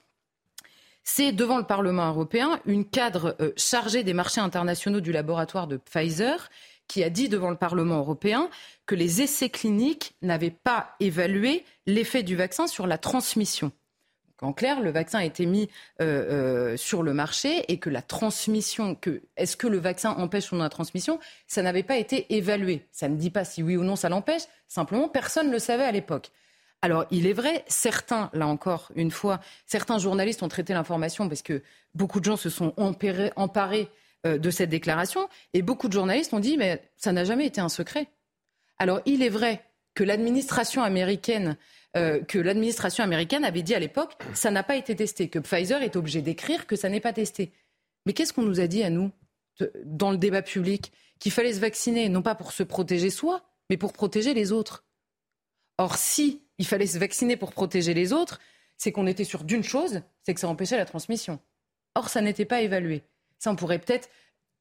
c'est devant le Parlement européen une cadre euh, chargée des marchés internationaux du laboratoire de Pfizer qui a dit devant le Parlement européen que les essais cliniques n'avaient pas évalué l'effet du vaccin sur la transmission. en clair, le vaccin a été mis euh, euh, sur le marché et que la transmission, que est-ce que le vaccin empêche ou non la transmission, ça n'avait pas été évalué. Ça ne dit pas si oui ou non ça l'empêche. Simplement, personne ne le savait à l'époque. Alors, il est vrai, certains, là encore, une fois, certains journalistes ont traité l'information parce que beaucoup de gens se sont emparés de cette déclaration. Et beaucoup de journalistes ont dit, mais ça n'a jamais été un secret. Alors, il est vrai que l'administration américaine, euh, américaine avait dit à l'époque, ça n'a pas été testé, que Pfizer est obligé d'écrire que ça n'est pas testé. Mais qu'est-ce qu'on nous a dit à nous dans le débat public Qu'il fallait se vacciner, non pas pour se protéger soi, mais pour protéger les autres? Or, si il fallait se vacciner pour protéger les autres, c'est qu'on était sûr d'une chose, c'est que ça empêchait la transmission. Or, ça n'était pas évalué. Ça, on pourrait peut-être,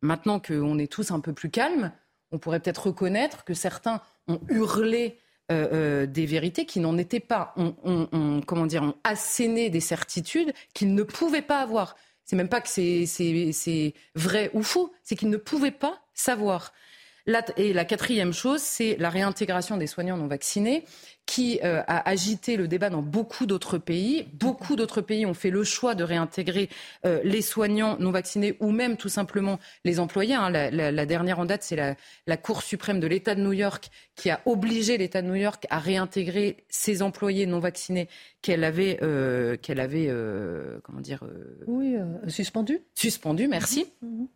maintenant qu'on est tous un peu plus calmes, on pourrait peut-être reconnaître que certains ont hurlé euh, euh, des vérités qui n'en étaient pas, on, comment dire, asséné des certitudes qu'ils ne pouvaient pas avoir. C'est même pas que c'est vrai ou faux, c'est qu'ils ne pouvaient pas savoir. Et la quatrième chose, c'est la réintégration des soignants non vaccinés qui euh, a agité le débat dans beaucoup d'autres pays. Beaucoup d'autres pays ont fait le choix de réintégrer euh, les soignants non vaccinés ou même tout simplement les employés. Hein. La, dernière en date, c'est la, Cour suprême de l'État de New York qui a obligé l'État de New York à réintégrer ses employés non vaccinés qu'elle avait, euh, qu'elle avait comment dire Oui, suspendu. Suspendu, merci. Mhm.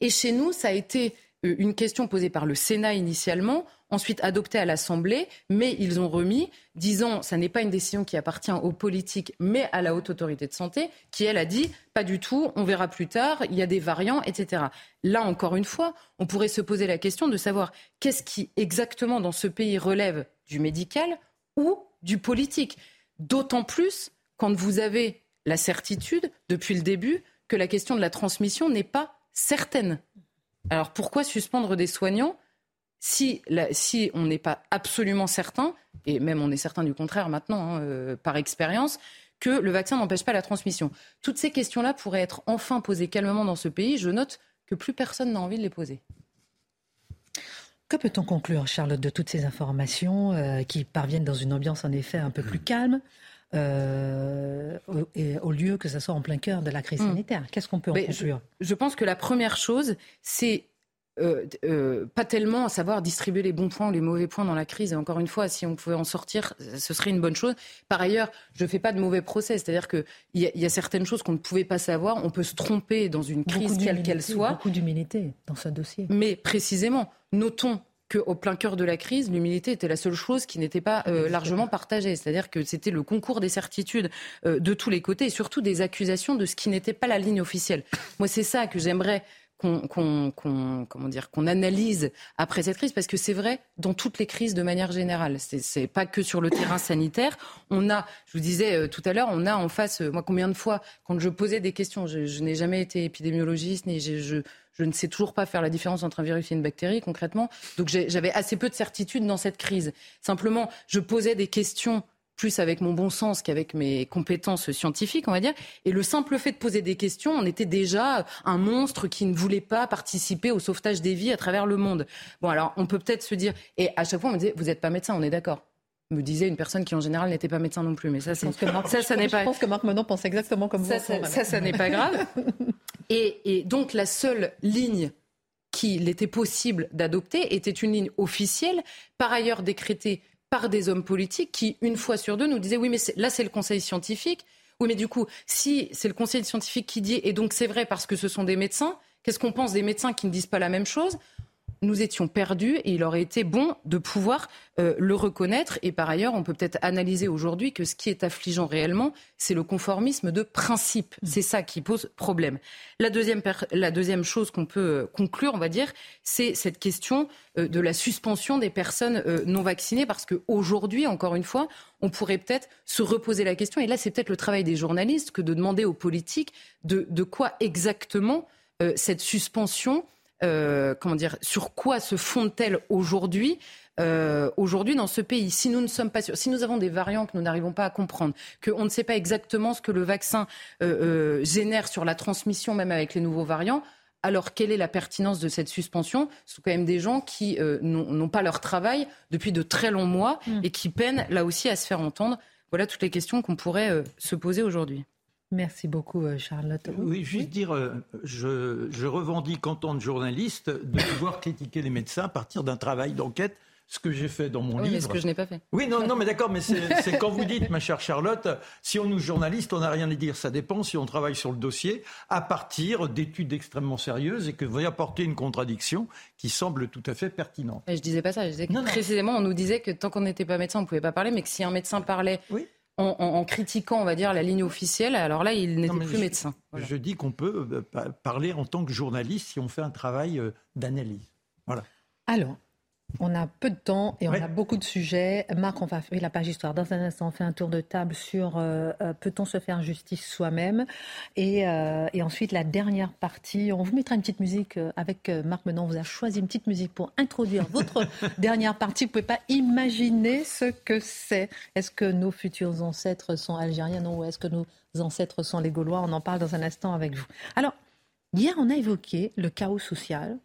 Et chez nous, ça a été une question posée par le Sénat initialement, ensuite adoptée à l'Assemblée, mais ils ont remis, disant ça n'est pas une décision qui appartient aux politiques, mais à la haute autorité de santé, qui elle a dit pas du tout, on verra plus tard, il y a des variants, etc. Là encore une fois, on pourrait se poser la question de savoir qu'est-ce qui exactement dans ce pays relève du médical ou du politique. D'autant plus quand vous avez la certitude, depuis le début, que la question de la transmission n'est pas certaine. Alors pourquoi suspendre des soignants si, si on n'est pas absolument certain, et même on est certain du contraire maintenant, hein, euh, par expérience, que le vaccin n'empêche pas la transmission? Toutes ces questions-là pourraient être enfin posées calmement dans ce pays. Je note que plus personne n'a envie de les poser. Que peut-on conclure, Charlotte, de toutes ces informations euh, qui parviennent dans une ambiance en effet un peu plus calme? Euh, au, lieu que ce soit en plein cœur de la crise hmm. sanitaire Qu'est-ce qu'on peut en conclure? je, pense que la première chose, c'est euh, euh, pas tellement à savoir distribuer les bons points ou les mauvais points dans la crise. Et encore une fois, si on pouvait en sortir, ce serait une bonne chose. Par ailleurs, je ne fais pas de mauvais procès. C'est-à-dire qu'il y, y, a certaines choses qu'on ne pouvait pas savoir. On peut se tromper dans une crise, quelle qu'elle soit. Beaucoup d'humilité dans ce dossier. Mais précisément, notons qu'au plein cœur de la crise, l'humilité était la seule chose qui n'était pas euh, largement partagée. C'est-à-dire que c'était le concours des certitudes euh, de tous les côtés et surtout des accusations de ce qui n'était pas la ligne officielle. Moi, c'est ça que j'aimerais qu'on comment dire qu'on analyse après cette crise parce que c'est vrai dans toutes les crises de manière générale c'est pas que sur le terrain sanitaire on a je vous disais euh, tout à l'heure on a en face moi combien de fois quand je posais des questions je, je n'ai jamais été épidémiologiste ni je, je je ne sais toujours pas faire la différence entre un virus et une bactérie concrètement. Donc j'avais assez peu de certitude dans cette crise. Simplement, je posais des questions plus avec mon bon sens qu'avec mes compétences scientifiques, on va dire. Et le simple fait de poser des questions, on était déjà un monstre qui ne voulait pas participer au sauvetage des vies à travers le monde. Bon, alors on peut peut-être se dire, et à chaque fois on me disait, vous n'êtes pas médecin, on est d'accord me disait une personne qui en général n'était pas médecin non plus. Mais ça, c'est ça, ça n'est pas. Je pense que Marc Menon pense exactement comme ça. Ça, ça, ça n'est pas grave. <laughs> Et, et, donc la seule ligne qu'il était possible d'adopter était une ligne officielle, par ailleurs décrétée par des hommes politiques qui, une fois sur deux, nous disaient oui, mais là c'est le Conseil scientifique. Oui, mais du coup, si c'est le Conseil scientifique qui dit, et donc c'est vrai parce que ce sont des médecins, qu'est-ce qu'on pense des médecins qui ne disent pas la même chose? Nous étions perdus et il aurait été bon de pouvoir euh, le reconnaître. Et par ailleurs, on peut peut-être analyser aujourd'hui que ce qui est affligeant réellement, c'est le conformisme de principe. Mm. C'est ça qui pose problème. La deuxième, la deuxième chose qu'on peut euh, conclure, on va dire, c'est cette question euh, de la suspension des personnes non vaccinées, parce qu'aujourd'hui, encore une fois, on pourrait peut-être se reposer la question, et là c'est peut-être le travail des journalistes, que de demander aux politiques de, de quoi exactement cette suspension euh, comment dire, sur quoi se fondent-elles aujourd'hui euh, aujourd'hui dans ce pays. Si nous ne sommes pas sûrs, si nous avons des variants que nous n'arrivons pas à comprendre, qu'on ne sait pas exactement ce que le vaccin euh, génère sur la transmission, même avec les nouveaux variants, alors quelle est la pertinence de cette suspension? Ce sont quand même des gens qui n'ont pas leur travail depuis de très longs mois mm. et qui peinent là aussi à se faire entendre. Voilà toutes les questions qu'on pourrait se poser aujourd'hui. Merci beaucoup, euh, Charlotte. Oui, juste dire, euh, je, revendique en tant que journaliste de pouvoir critiquer les médecins à partir d'un travail d'enquête ce que j'ai fait dans mon oui, livre. Mais ce que je n'ai pas fait. Oui, non, non mais d'accord, mais c'est quand vous dites, ma chère Charlotte, si on nous journaliste, on n'a rien à dire. Ça dépend si on travaille sur le dossier à partir d'études extrêmement sérieuses et que vous apporter une contradiction qui semble tout à fait pertinente. Je disais pas ça. Je disais que précisément, on nous disait que tant qu'on n'était pas médecin, on ne pouvait pas parler, mais que si un médecin parlait oui en, critiquant, on va dire, la ligne officielle, alors là, il n'était plus médecin. Je dis qu'on peut euh, parler en tant que journaliste si on fait un travail euh, d'analyse. Voilà. Alors, on a peu de temps et on a beaucoup de sujets. Marc, on va faire la page histoire. Dans un instant, on fait un tour de table sur euh, euh, peut-on se faire justice soi-même? Et, euh, et, ensuite, la dernière partie, on vous mettra une petite musique avec Marc Menon. On vous a choisi une petite musique pour introduire votre <laughs> dernière partie. Vous ne pouvez pas imaginer ce que c'est. Est-ce que nos futurs ancêtres sont algériens ou est-ce que nos ancêtres sont les Gaulois? On en parle dans un instant avec vous. Alors, hier, on a évoqué le chaos social,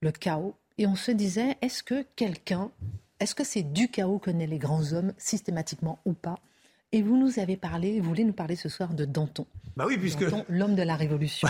le chaos et on se disait, est-ce que quelqu'un, est-ce que c'est du chaos que naissent les grands hommes, systématiquement ou pas? Et vous nous avez parlé, vous voulez nous parler ce soir de Danton. Bah oui, puisque l'homme de la Révolution.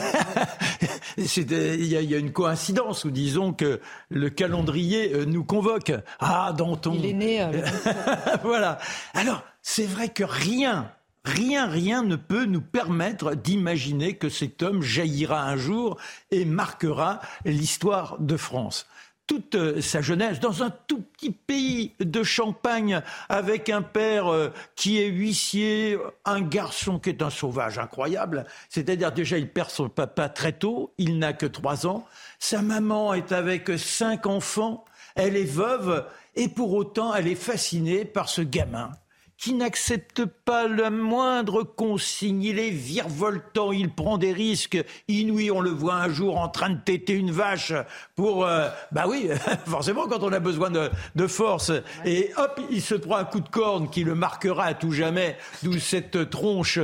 <laughs> il y, a une coïncidence où disons que le calendrier euh, nous convoque. Ah, Danton. Il est né. Euh, <laughs> voilà. Alors, c'est vrai que rien Rien, rien ne peut nous permettre d'imaginer que cet homme jaillira un jour et marquera l'histoire de France toute sa jeunesse dans un tout petit pays de Champagne avec un père euh, qui est huissier, un garçon qui est un sauvage incroyable. C'est-à-dire déjà il perd son papa très tôt, il n'a que trois ans. Sa maman est avec cinq enfants, elle est veuve et pour autant elle est fascinée par ce gamin qui n'accepte pas la moindre consigne. Il est virevoltant, il prend des risques inouïs. On le voit un jour en train de téter une vache pour... Euh, bah oui, <laughs> forcément quand on a besoin de, de force. Et hop, il se prend un coup de corne qui le marquera à tout jamais, d'où cette tronche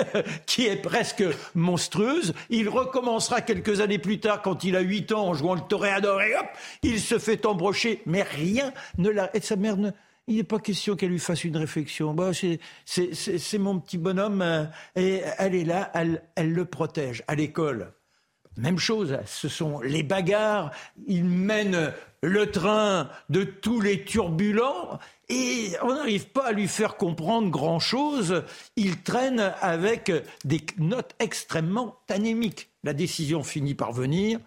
<laughs> qui est presque monstrueuse. Il recommencera quelques années plus tard quand il a 8 ans en jouant le toréador et hop, il se fait embrocher. Mais rien ne l'a... Et sa mère ne il n'est pas question qu'elle lui fasse une réflexion. C'est mon petit bonhomme euh, et elle est là, elle, elle le protège. À l'école, même chose, ce sont les bagarres, il mène le train de tous les turbulents et on n'arrive pas à lui faire comprendre grand-chose. Il traîne avec des notes extrêmement anémiques. La décision finit par venir.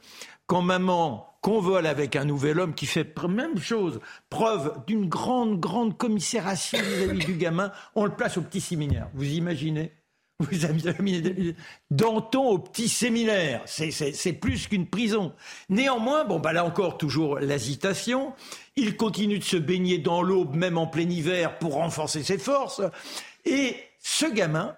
Quand maman convole avec un nouvel homme qui fait même chose, preuve d'une grande, grande commisération vis-à-vis du gamin, on le place au petit séminaire. Vous imaginez? Vous avez Danton au petit séminaire, c'est plus qu'une prison. Néanmoins, bon, bah là encore, toujours l'hésitation. Il continue de se baigner dans l'aube, même en plein hiver, pour renforcer ses forces. Et ce gamin,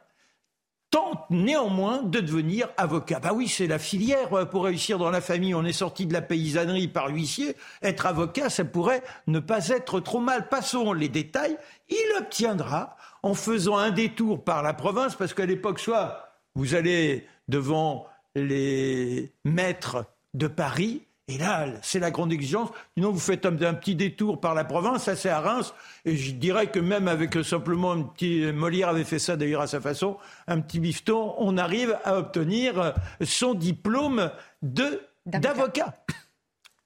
tente néanmoins de devenir avocat. Bah oui, c'est la filière euh, pour réussir dans la famille. On est sorti de la paysannerie par l'huissier. Être avocat, ça pourrait ne pas être trop mal. Passons les détails. Il obtiendra en faisant un détour par la province, parce qu'à l'époque, soit vous allez devant les maîtres de Paris, et là, c'est la grande exigence. Sinon, vous faites un, petit détour par la province, ça c'est à Reims. Et je dirais que même avec simplement un petit. Molière avait fait ça d'ailleurs à sa façon, un petit bifton, on arrive à obtenir son diplôme de d'avocat.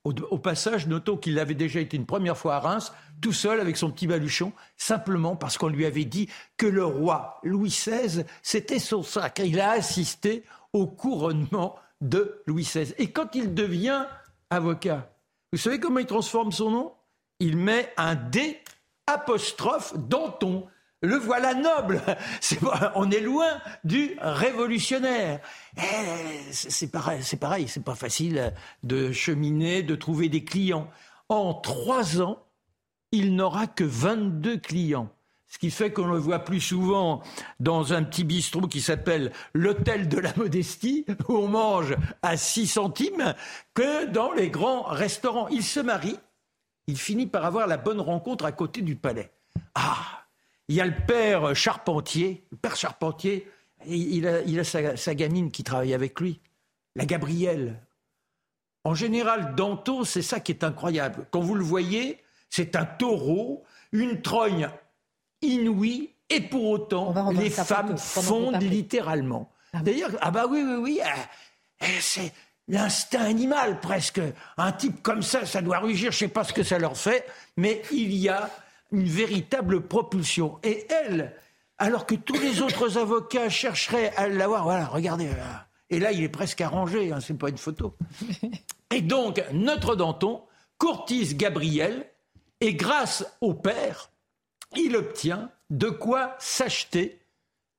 Au, au, passage, notons qu'il avait déjà été une première fois à Reims, tout seul avec son petit baluchon, simplement parce qu'on lui avait dit que le roi Louis XVI, c'était son sacre. Il a assisté au couronnement de Louis XVI. Et quand il devient avocat. Vous savez comment il transforme son nom? Il met un D apostrophe Danton. Le voilà noble. <laughs> on est loin du révolutionnaire. Eh, c'est pareil, c'est pareil, c'est pas facile de cheminer, de trouver des clients. En trois ans, il n'aura que 22 clients ce qui fait qu'on le voit plus souvent dans un petit bistrot qui s'appelle l'hôtel de la modestie, où on mange à 6 centimes, que dans les grands restaurants. Il se marie, il finit par avoir la bonne rencontre à côté du palais. Ah, il y a le père Charpentier, le père Charpentier, il a, sa, sa gamine qui travaille avec lui, la Gabrielle. En général, Danto, c'est ça qui est incroyable. Quand vous le voyez, c'est un taureau, une trogne inouïe et pour autant, les femmes fondent littéralement. Ah D'ailleurs, ah bah oui, oui, oui, euh, euh, c'est l'instinct animal presque. Un type comme ça, ça doit rugir, je sais pas ce que ça leur fait, mais il y a une véritable propulsion. Et elle, alors que tous les autres <coughs> avocats chercheraient à l'avoir, voilà, regardez, et là il est presque arrangé, hein, c'est pas une photo. <laughs> Et donc, notre Danton courtise Gabriel, et grâce au père, il obtient de quoi s'acheter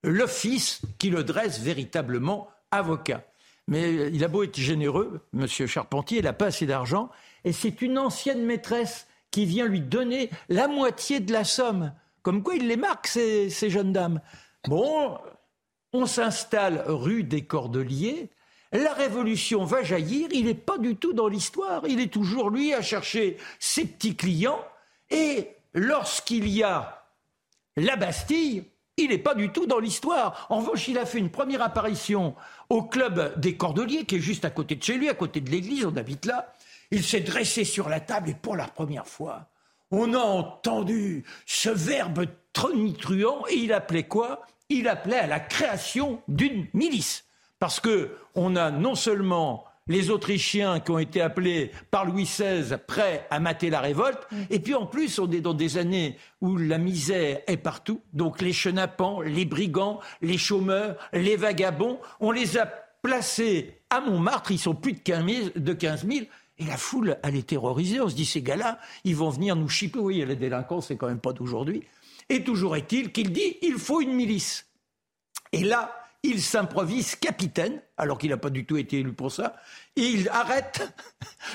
l'office qui le dresse véritablement avocat. Mais il a beau être généreux, Monsieur Charpentier, il n'a pas assez d'argent, et c'est une ancienne maîtresse qui vient lui donner la moitié de la somme. Comme quoi il les marque, ces, ces jeunes dames. Bon, on s'installe rue des Cordeliers. La révolution va jaillir, il n'est pas du tout dans l'histoire. Il est toujours, lui, à chercher ses petits clients. Et lorsqu'il y a la Bastille, il n'est pas du tout dans l'histoire. En revanche, il a fait une première apparition au club des Cordeliers, qui est juste à côté de chez lui, à côté de l'église, on habite là. Il s'est dressé sur la table et pour la première fois, on a entendu ce verbe tonitruant et il appelait quoi? Il appelait à la création d'une milice. Parce que on a non seulement les Autrichiens qui ont été appelés par Louis XVI prêts à mater la révolte. Et puis en plus, on est dans des années où la misère est partout. Donc les chenapans, les brigands, les chômeurs, les vagabonds, on les a placés à Montmartre. Ils sont plus de 15 000. De 15 000 et la foule, elle est terrorisée. On se dit, ces gars-là, ils vont venir nous chipper. Oui, les délinquants, c'est quand même pas d'aujourd'hui. Et toujours est-il qu'il dit, il faut une milice. Et là, il s'improvise capitaine, alors qu'il n'a pas du tout été élu pour ça, et il arrête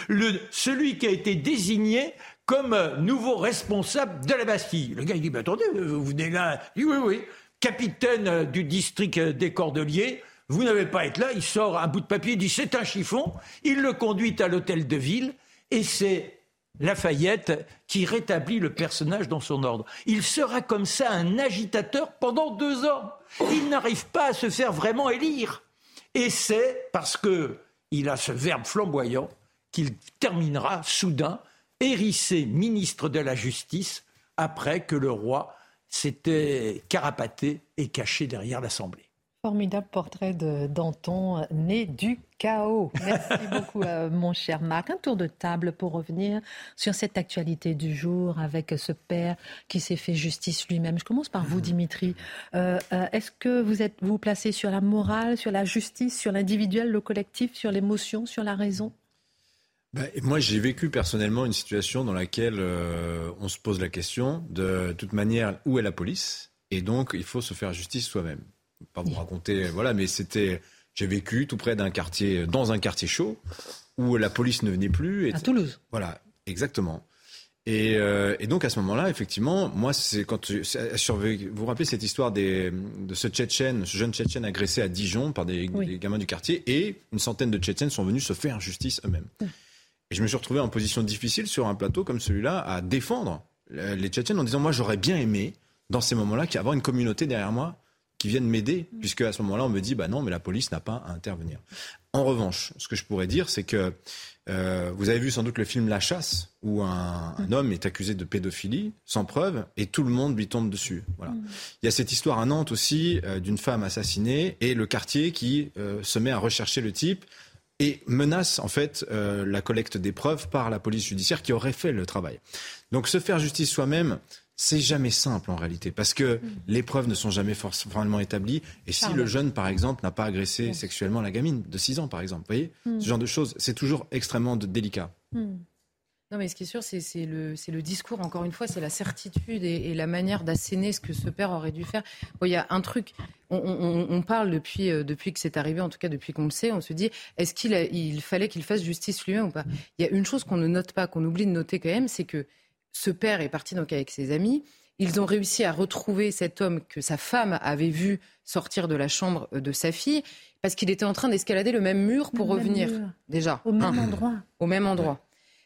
<laughs> celui qui a été désigné comme nouveau responsable de la Bastille. Le gars, il dit, attendez, vous venez là. Il dit, oui, oui, capitaine du district des Cordeliers, vous n'avez pas à être là. Il sort un bout de papier, il dit, c'est un chiffon. Il le conduit à l'hôtel de ville, et c'est Lafayette qui rétablit le personnage dans son ordre. Il sera comme ça un agitateur pendant deux ans. Il n'arrive pas à se faire vraiment élire. Et c'est parce que il a ce verbe flamboyant qu'il terminera soudain hérissé ministre de la Justice après que le roi s'était carapaté et caché derrière l'Assemblée. Formidable portrait de Danton, né du chaos. Merci beaucoup, euh, mon cher Marc. Un tour de table pour revenir sur cette actualité du jour avec ce père qui s'est fait justice lui-même. Je commence par vous, Dimitri. Euh, euh, est-ce que vous êtes vous placez sur la morale, sur la justice, sur l'individuel, le collectif, sur l'émotion, sur la raison? Ben, moi, j'ai vécu personnellement une situation dans laquelle on se pose la question de, de toute manière où est la police? Et donc il faut se faire justice soi-même pas vous raconter, voilà, mais c'était, j'ai vécu tout près d'un quartier, dans un quartier chaud, où la police ne venait plus. Et, à Toulouse. Voilà, exactement. Et, euh, et, donc à ce moment-là, effectivement, moi, c'est quand vous vous rappelez cette histoire des, de ce Tchétchène, ce jeune Tchétchène agressé à Dijon par des, gamins du quartier, et une centaine de Tchétchènes sont venus se faire justice eux-mêmes. Et je me suis retrouvé en position difficile sur un plateau comme celui-là à défendre les Tchétchènes en disant moi j'aurais bien aimé dans ces moments-là avoir une communauté derrière moi qui viennent m'aider, mm. puisque à ce moment-là, on me dit, bah non, mais la police n'a pas à intervenir. En revanche, ce que je pourrais dire, c'est que euh, vous avez vu sans doute le film La Chasse, où un, mm. homme est accusé de pédophilie, sans preuve, et tout le monde lui tombe dessus. Voilà. Mm. Il y a cette histoire à Nantes aussi euh, d'une femme assassinée, et le quartier qui euh, se met à rechercher le type et menace en fait la collecte des preuves par la police judiciaire qui aurait fait le travail. Donc se faire justice soi-même, c'est jamais simple en réalité, parce que mm. les preuves ne sont jamais formellement établies. Et si le jeune, par exemple, n'a pas agressé sexuellement la gamine de 6 ans, par exemple, vous voyez, mm. ce genre de choses, c'est toujours extrêmement délicat. Mm. Non, mais ce qui est sûr, c'est le, le, discours, encore une fois, c'est la certitude et, la manière d'asséner ce que ce père aurait dû faire. Il y a un truc, on, parle depuis, euh, depuis que c'est arrivé, en tout cas depuis qu'on le sait, on se dit, est-ce qu'il il fallait qu'il fasse justice lui-même ou pas? Il y a une chose qu'on ne note pas, qu'on oublie de noter quand même, c'est que ce père est parti donc avec ses amis. Ils ont réussi à retrouver cet homme que sa femme avait vu sortir de la chambre de sa fille parce qu'il était en train d'escalader le même mur pour revenir. Déjà. Au même endroit. Au même endroit.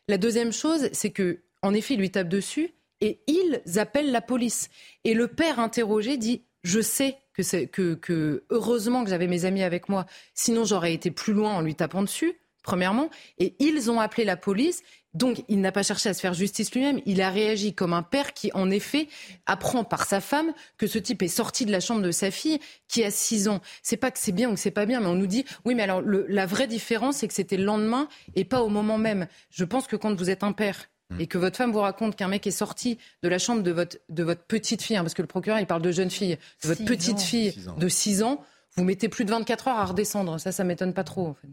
La deuxième chose, c'est que, en effet, il lui tape dessus et ils appellent la police. Et le père interrogé dit Je sais que, que, que heureusement que j'avais mes amis avec moi, sinon j'aurais été plus loin en lui tapant dessus premièrement, et ils ont appelé la police. Donc, il n'a pas cherché à se faire justice lui-même. Il a réagi comme un père qui, en effet, apprend par sa femme que ce type est sorti de la chambre de sa fille qui a 6 ans. C'est pas que c'est bien ou que c'est pas bien, mais on nous dit, oui, mais alors, la vraie différence, c'est que c'était le lendemain et pas au moment même. Je pense que quand vous êtes un père et que votre femme vous raconte qu'un mec est sorti de la chambre de votre, de votre petite fille, hein, parce que le procureur, il parle de jeune fille, de votre petite fille de 6 ans, vous mettez plus de 24 heures à redescendre. Ça, ça m'étonne pas trop, en fait.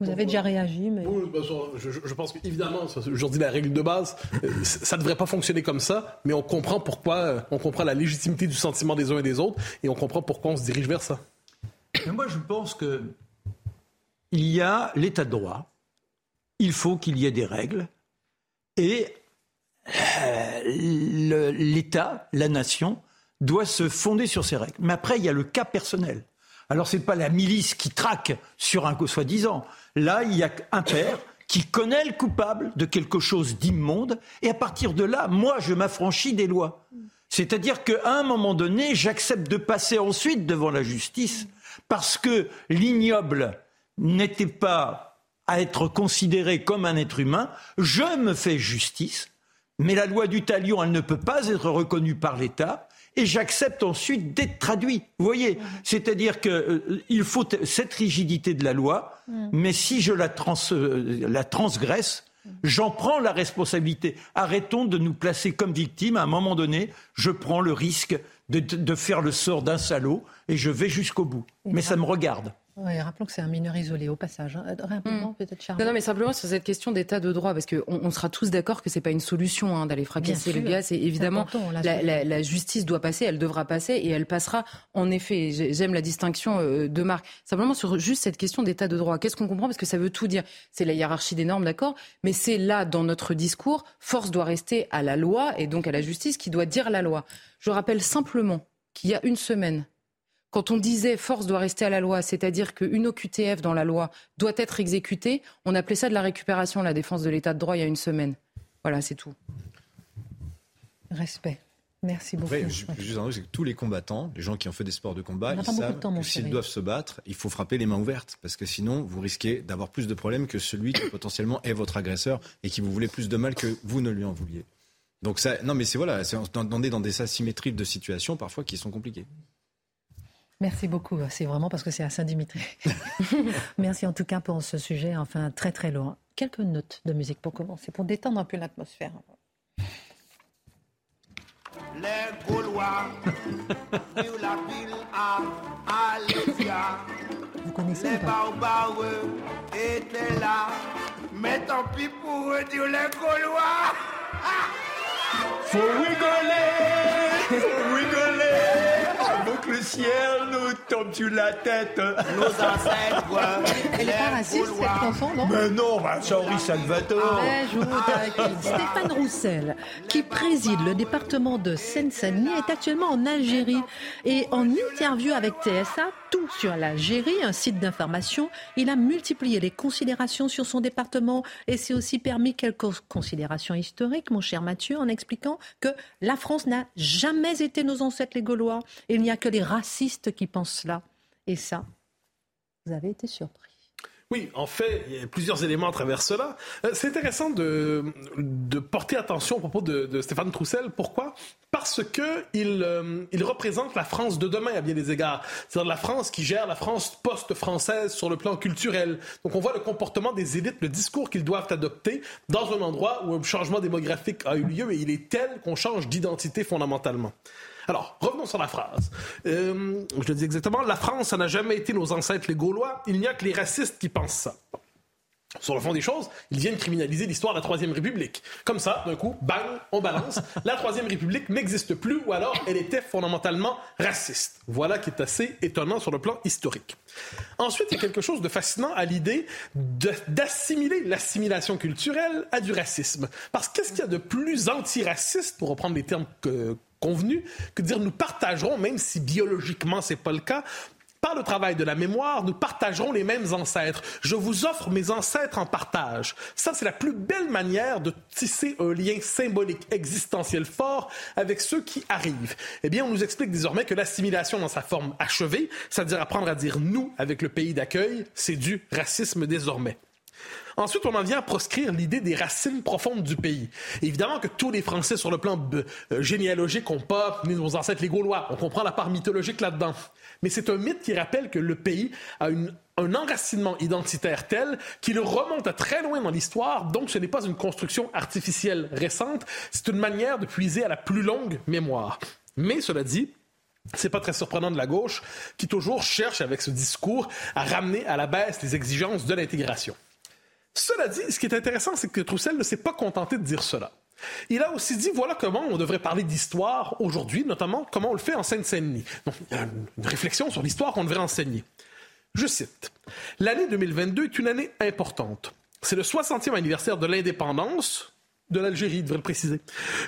Vous avez déjà réagi, mais... Oui, je, je, pense qu'évidemment, aujourd'hui, la règle de base, euh, ça ne devrait pas fonctionner comme ça, mais on comprend pourquoi, euh, on comprend la légitimité du sentiment des uns et des autres, et on comprend pourquoi on se dirige vers ça. moi, je pense que il y a l'état de droit, il faut qu'il y ait des règles, et euh, l'État, la nation, doit se fonder sur ces règles. Mais après, il y a le cas personnel. Alors, ce n'est pas la milice qui traque sur un soi-disant. Là, il y a un père qui connaît le coupable de quelque chose d'immonde, et à partir de là, moi, je m'affranchis des lois. C'est-à-dire qu'à un moment donné, j'accepte de passer ensuite devant la justice, parce que l'ignoble n'était pas à être considéré comme un être humain, je me fais justice, mais la loi du talion, elle ne peut pas être reconnue par l'État, et j'accepte ensuite d'être traduit. Vous voyez, c'est-à-dire que euh, faut cette rigidité de la loi, mais si je la, euh, la transgresse, j'en prends la responsabilité. Arrêtons de nous placer comme victimes. À un moment donné, je prends le risque de, de faire le sort d'un salaud et je vais jusqu'au bout. Mais ça me regarde. Oui, rappelons que c'est un mineur isolé au passage. Hein. Rapidement, hmm. peut-être Charles. Non, mais simplement sur cette question d'état de droit, parce qu'on on sera tous d'accord que c'est pas une solution hein, d'aller fracasser le gaz. Et évidemment, la, la, la, justice doit passer, elle devra passer, et elle passera. En effet, j'aime la distinction euh, de Marc. Simplement sur juste cette question d'état de droit. Qu'est-ce qu'on comprend? Parce que ça veut tout dire. C'est la hiérarchie des normes, d'accord, mais c'est là dans notre discours, force doit rester à la loi et donc à la justice qui doit dire la loi. Je rappelle simplement qu'il y a une semaine, quand on disait force doit rester à la loi, c'est-à-dire qu'une OQTF dans la loi doit être exécutée, on appelait ça de la récupération, la défense de l'état de droit il y a une semaine. Voilà, c'est tout. Respect. Merci beaucoup. Oui, juste un c'est que tous les combattants, les gens qui ont fait des sports de combat, ils savent que s'ils doivent se battre, il faut frapper les mains ouvertes, parce que sinon, vous risquez d'avoir plus de problèmes que celui qui <coughs> potentiellement est votre agresseur et qui vous voulait plus de mal que vous ne lui en vouliez. Donc ça, non, mais c'est voilà, on est dans des asymétries de situations parfois qui sont compliquées. Merci beaucoup. C'est vraiment parce que c'est à Saint-Dimitri. <laughs> Merci en tout cas pour ce sujet, enfin très très loin. Quelques notes de musique pour commencer, pour détendre un peu l'atmosphère. Les Gaulois, <laughs> la ville à Alésia. Vous connaissez Les barbares étaient là, mais tant pis pour eux dire les Gaulois. Faut rigoler, faut rigoler le ciel nous tombe sur la tête. Nos ancêtres. Elle n'est pas raciste, cette chanson, non Mais non, bah, Henri Salvatore. Ah, <laughs> Stéphane Roussel, qui préside le département de Seine-Saint-Denis, est actuellement en Algérie. Et en interview avec TSA, tout sur l'Algérie, un site d'information, il a multiplié les considérations sur son département et s'est aussi permis quelques considérations historiques, mon cher Mathieu, en expliquant que la France n'a jamais été nos ancêtres les Gaulois. Il n'y a que les racistes qui pensent cela. Et ça, vous avez été surpris. Oui, en fait, il y a plusieurs éléments à travers cela. Euh, c'est intéressant de, porter attention à propos de, Stéphane Troussel. Pourquoi? Parce que il, euh, il, représente la France de demain à bien des égards. C'est-à-dire la France qui gère la France post-française sur le plan culturel. Donc on voit le comportement des élites, le discours qu'ils doivent adopter dans un endroit où un changement démographique a eu lieu et il est tel qu'on change d'identité fondamentalement. Alors, revenons sur la phrase. Euh, je le dis exactement, la France, ça n'a jamais été nos ancêtres les Gaulois. Il n'y a que les racistes qui pensent ça. Sur le fond des choses, ils viennent criminaliser l'histoire de la Troisième République. Comme ça, d'un coup, bang, on balance. <laughs> La Troisième République n'existe plus ou alors elle était fondamentalement raciste. Voilà qui est assez étonnant sur le plan historique. Ensuite, il y a quelque chose de fascinant à l'idée d'assimiler l'assimilation culturelle à du racisme. Parce qu'est-ce qu'il y a de plus antiraciste, pour reprendre les termes que, convenu que dire nous partagerons, même si biologiquement c'est pas le cas, par le travail de la mémoire, nous partagerons les mêmes ancêtres. Je vous offre mes ancêtres en partage. Ça, c'est la plus belle manière de tisser un lien symbolique existentiel fort avec ceux qui arrivent. Eh bien, on nous explique désormais que l'assimilation dans sa forme achevée, c'est-à-dire apprendre à dire nous avec le pays d'accueil, c'est du racisme désormais. Ensuite, on en vient à proscrire l'idée des racines profondes du pays. Évidemment que tous les Français, sur le plan euh, généalogique, n'ont pas nos ancêtres les Gaulois. On comprend la part mythologique là-dedans. Mais c'est un mythe qui rappelle que le pays a un enracinement identitaire tel qu'il remonte à très loin dans l'histoire, donc ce n'est pas une construction artificielle récente, c'est une manière de puiser à la plus longue mémoire. Mais cela dit, c'est pas très surprenant de la gauche qui toujours cherche avec ce discours à ramener à la baisse les exigences de l'intégration. Cela dit, ce qui est intéressant, c'est que Troussel ne s'est pas contenté de dire cela. Il a aussi dit voilà comment on devrait parler d'histoire aujourd'hui, notamment comment on le fait en Seine-Saint-Denis. Donc, une réflexion sur l'histoire qu'on devrait enseigner. Je cite L'année 2022 est une année importante. C'est le 60e anniversaire de l'indépendance, de l'Algérie, devrait le préciser.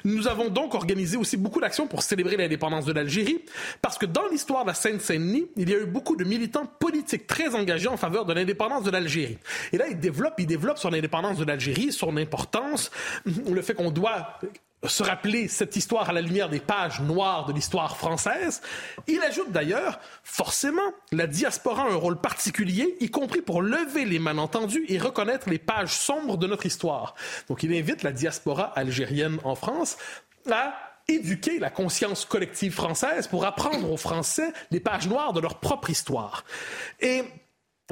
Nous avons donc organisé aussi beaucoup d'actions pour célébrer l'indépendance de l'Algérie, parce que dans l'histoire de la Seine-Saint-Denis, il y a eu beaucoup de militants politiques très engagés en faveur de l'indépendance de l'Algérie. Et là, il développe, il développe sur l'indépendance de l'Algérie, son importance, le fait qu'on doit se rappeler cette histoire à la lumière des pages noires de l'histoire française. Il ajoute d'ailleurs, forcément, la diaspora a un rôle particulier, y compris pour lever les malentendus et reconnaître les pages sombres de notre histoire. Donc il invite la diaspora algérienne en France à éduquer la conscience collective française pour apprendre aux Français les pages noires de leur propre histoire. Et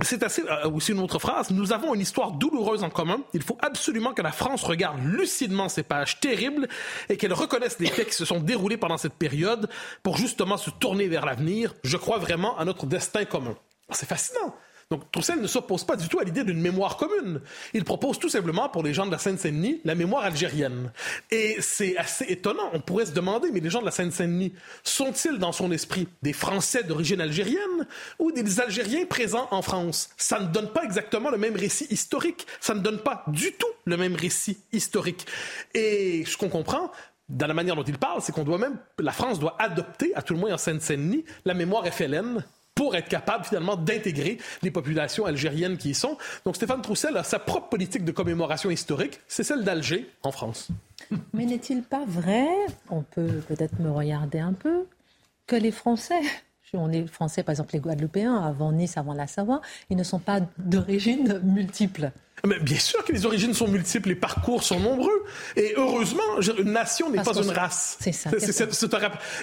c'est assez euh, aussi une autre phrase. Nous avons une histoire douloureuse en commun. Il faut absolument que la France regarde lucidement ces pages terribles et qu'elle reconnaisse les faits qui se sont déroulés pendant cette période pour justement se tourner vers l'avenir. Je crois vraiment à notre destin commun. C'est fascinant. Donc Troussel ne s'oppose pas du tout à l'idée d'une mémoire commune. Il propose tout simplement pour les gens de la Seine-Saint-Denis la mémoire algérienne. Et c'est assez étonnant. On pourrait se demander, mais les gens de la Seine-Saint-Denis sont-ils dans son esprit des Français d'origine algérienne ou des Algériens présents en France? Ça ne donne pas exactement le même récit historique. Ça ne donne pas du tout le même récit historique. Et ce qu'on comprend, dans la manière dont il parle, c'est qu'on doit même, la France doit adopter, à tout le moins en Seine-Saint-Denis, la mémoire FLN pour être capable finalement d'intégrer les populations algériennes qui y sont. Donc Stéphane Troussel a sa propre politique de commémoration historique, c'est celle d'Alger en France. Mais n'est-il pas vrai, on peut peut-être me regarder un peu, que les Français on est français, par exemple les Guadeloupéens, avant Nice, avant la Savoie, ils ne sont pas d'origine multiple? Mais bien sûr que les origines sont multiples, les parcours sont nombreux. Et heureusement, une nation n'est pas une race. C'est ça.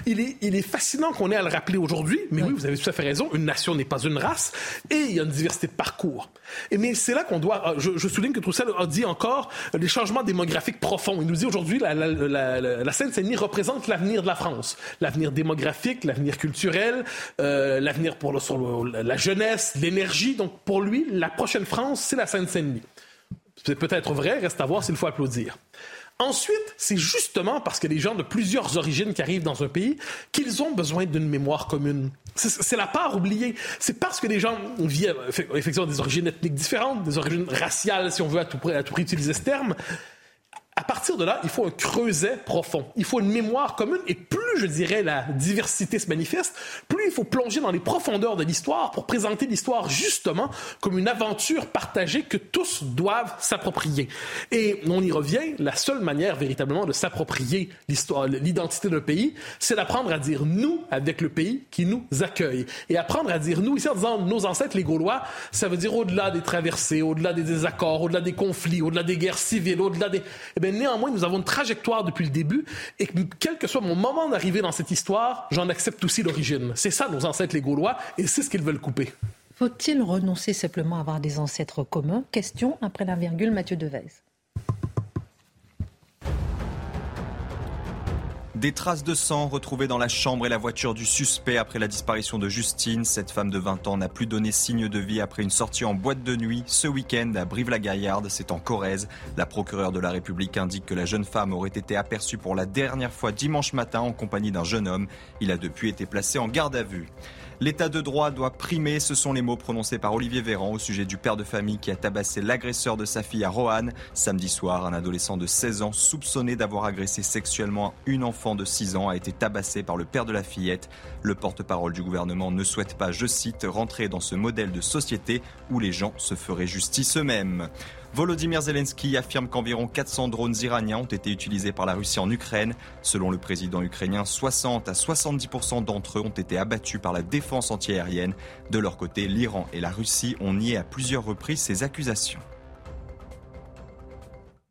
il, est, il est fascinant qu'on ait à le rappeler aujourd'hui, mais oui. vous avez tout à fait raison, une nation n'est pas une race, et il y a une diversité de parcours. Et mais c'est là qu'on doit, ah, je, je, souligne que Troussel a dit encore les changements démographiques profonds. Il nous dit aujourd'hui la, la, la, la Seine-Saint-Denis représente l'avenir de la France, l'avenir démographique, l'avenir culturel, euh, l'avenir pour le, sur la jeunesse, l'énergie. Donc pour lui, la prochaine France, c'est la Seine-Saint-Denis. C'est peut-être vrai, reste à voir s'il faut applaudir. Ensuite, c'est justement parce que les gens de plusieurs origines qui arrivent dans un pays qu'ils ont besoin d'une mémoire commune. C'est la part oubliée. C'est parce que les gens vivent effectivement des origines ethniques différentes, des origines raciales, si on veut à tout, à tout prix utiliser ce terme, à partir de là, il faut un creuset profond. Il faut une mémoire commune et plus, je dirais, la diversité se manifeste, plus il faut plonger dans les profondeurs de l'histoire pour présenter l'histoire justement comme une aventure partagée que tous doivent s'approprier. Et on y revient, la seule manière véritablement de s'approprier l'histoire, l'identité d'un pays, c'est d'apprendre à dire nous avec le pays qui nous accueille. Et apprendre à dire nous ici en disant nos ancêtres les Gaulois, ça veut dire au-delà des traversées, au-delà des désaccords, au-delà des conflits, au-delà des guerres civiles, au-delà des... Eh mais néanmoins, nous avons une trajectoire depuis le début et que, quel que soit mon moment d'arrivée dans cette histoire, j'en accepte aussi l'origine. C'est ça, nos ancêtres les Gaulois, et c'est ce qu'ils veulent couper. Faut-il renoncer simplement à avoir des ancêtres communs? Question après la virgule, Mathieu Devez. Des traces de sang retrouvées dans la chambre et la voiture du suspect après la disparition de Justine. Cette femme de 20 ans n'a plus donné signe de vie après une sortie en boîte de nuit ce week-end à Brive-la-Gaillarde, c'est en Corrèze. La procureure de la République indique que la jeune femme aurait été aperçue pour la dernière fois dimanche matin en compagnie d'un jeune homme. Il a depuis été placé en garde à vue. L'état de droit doit primer, ce sont les mots prononcés par Olivier Véran au sujet du père de famille qui a tabassé l'agresseur de sa fille à Roanne. Samedi soir, un adolescent de 16 ans soupçonné d'avoir agressé sexuellement une enfant de 6 ans a été tabassé par le père de la fillette. Le porte-parole du gouvernement ne souhaite pas, je cite, rentrer dans ce modèle de société où les gens se feraient justice eux-mêmes. Volodymyr Zelensky affirme qu'environ 400 drones iraniens ont été utilisés par la Russie en Ukraine. Selon le président ukrainien, 60 à 70% d'entre eux ont été abattus par la défense antiaérienne. De leur côté, l'Iran et la Russie ont nié à plusieurs reprises ces accusations.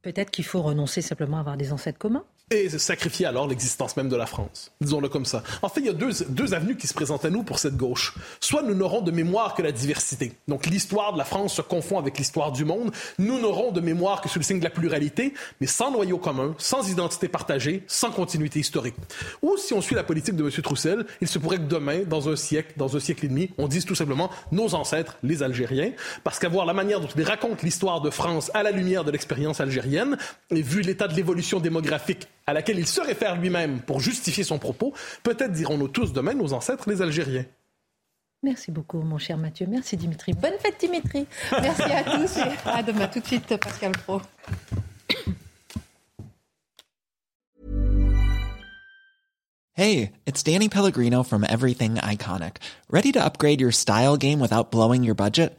Peut-être qu'il faut renoncer simplement à avoir des ancêtres communs et sacrifier alors l'existence même de la France. Disons-le comme ça. En fait, il y a deux, deux avenues qui se présentent à nous pour cette gauche. Soit nous n'aurons de mémoire que la diversité. Donc l'histoire de la France se confond avec l'histoire du monde. Nous n'aurons de mémoire que sous le signe de la pluralité, mais sans noyau commun, sans identité partagée, sans continuité historique. Ou si on suit la politique de M. Troussel, il se pourrait que demain, dans un siècle, dans un siècle et demi, on dise tout simplement nos ancêtres, les Algériens, parce qu'à voir la manière dont il raconte l'histoire de France à la lumière de l'expérience algérienne, et vu l'état de l'évolution démographique à laquelle il se réfère lui-même pour justifier son propos, peut-être dirons-nous tous demain nos ancêtres les Algériens. Merci beaucoup, mon cher Mathieu. Merci, Dimitri. Bonne fête, Dimitri. Merci à tous et à demain. Tout de suite, Pascal Pro. Hey, it's Danny Pellegrino from Everything Iconic. Ready to upgrade your style game without blowing your budget?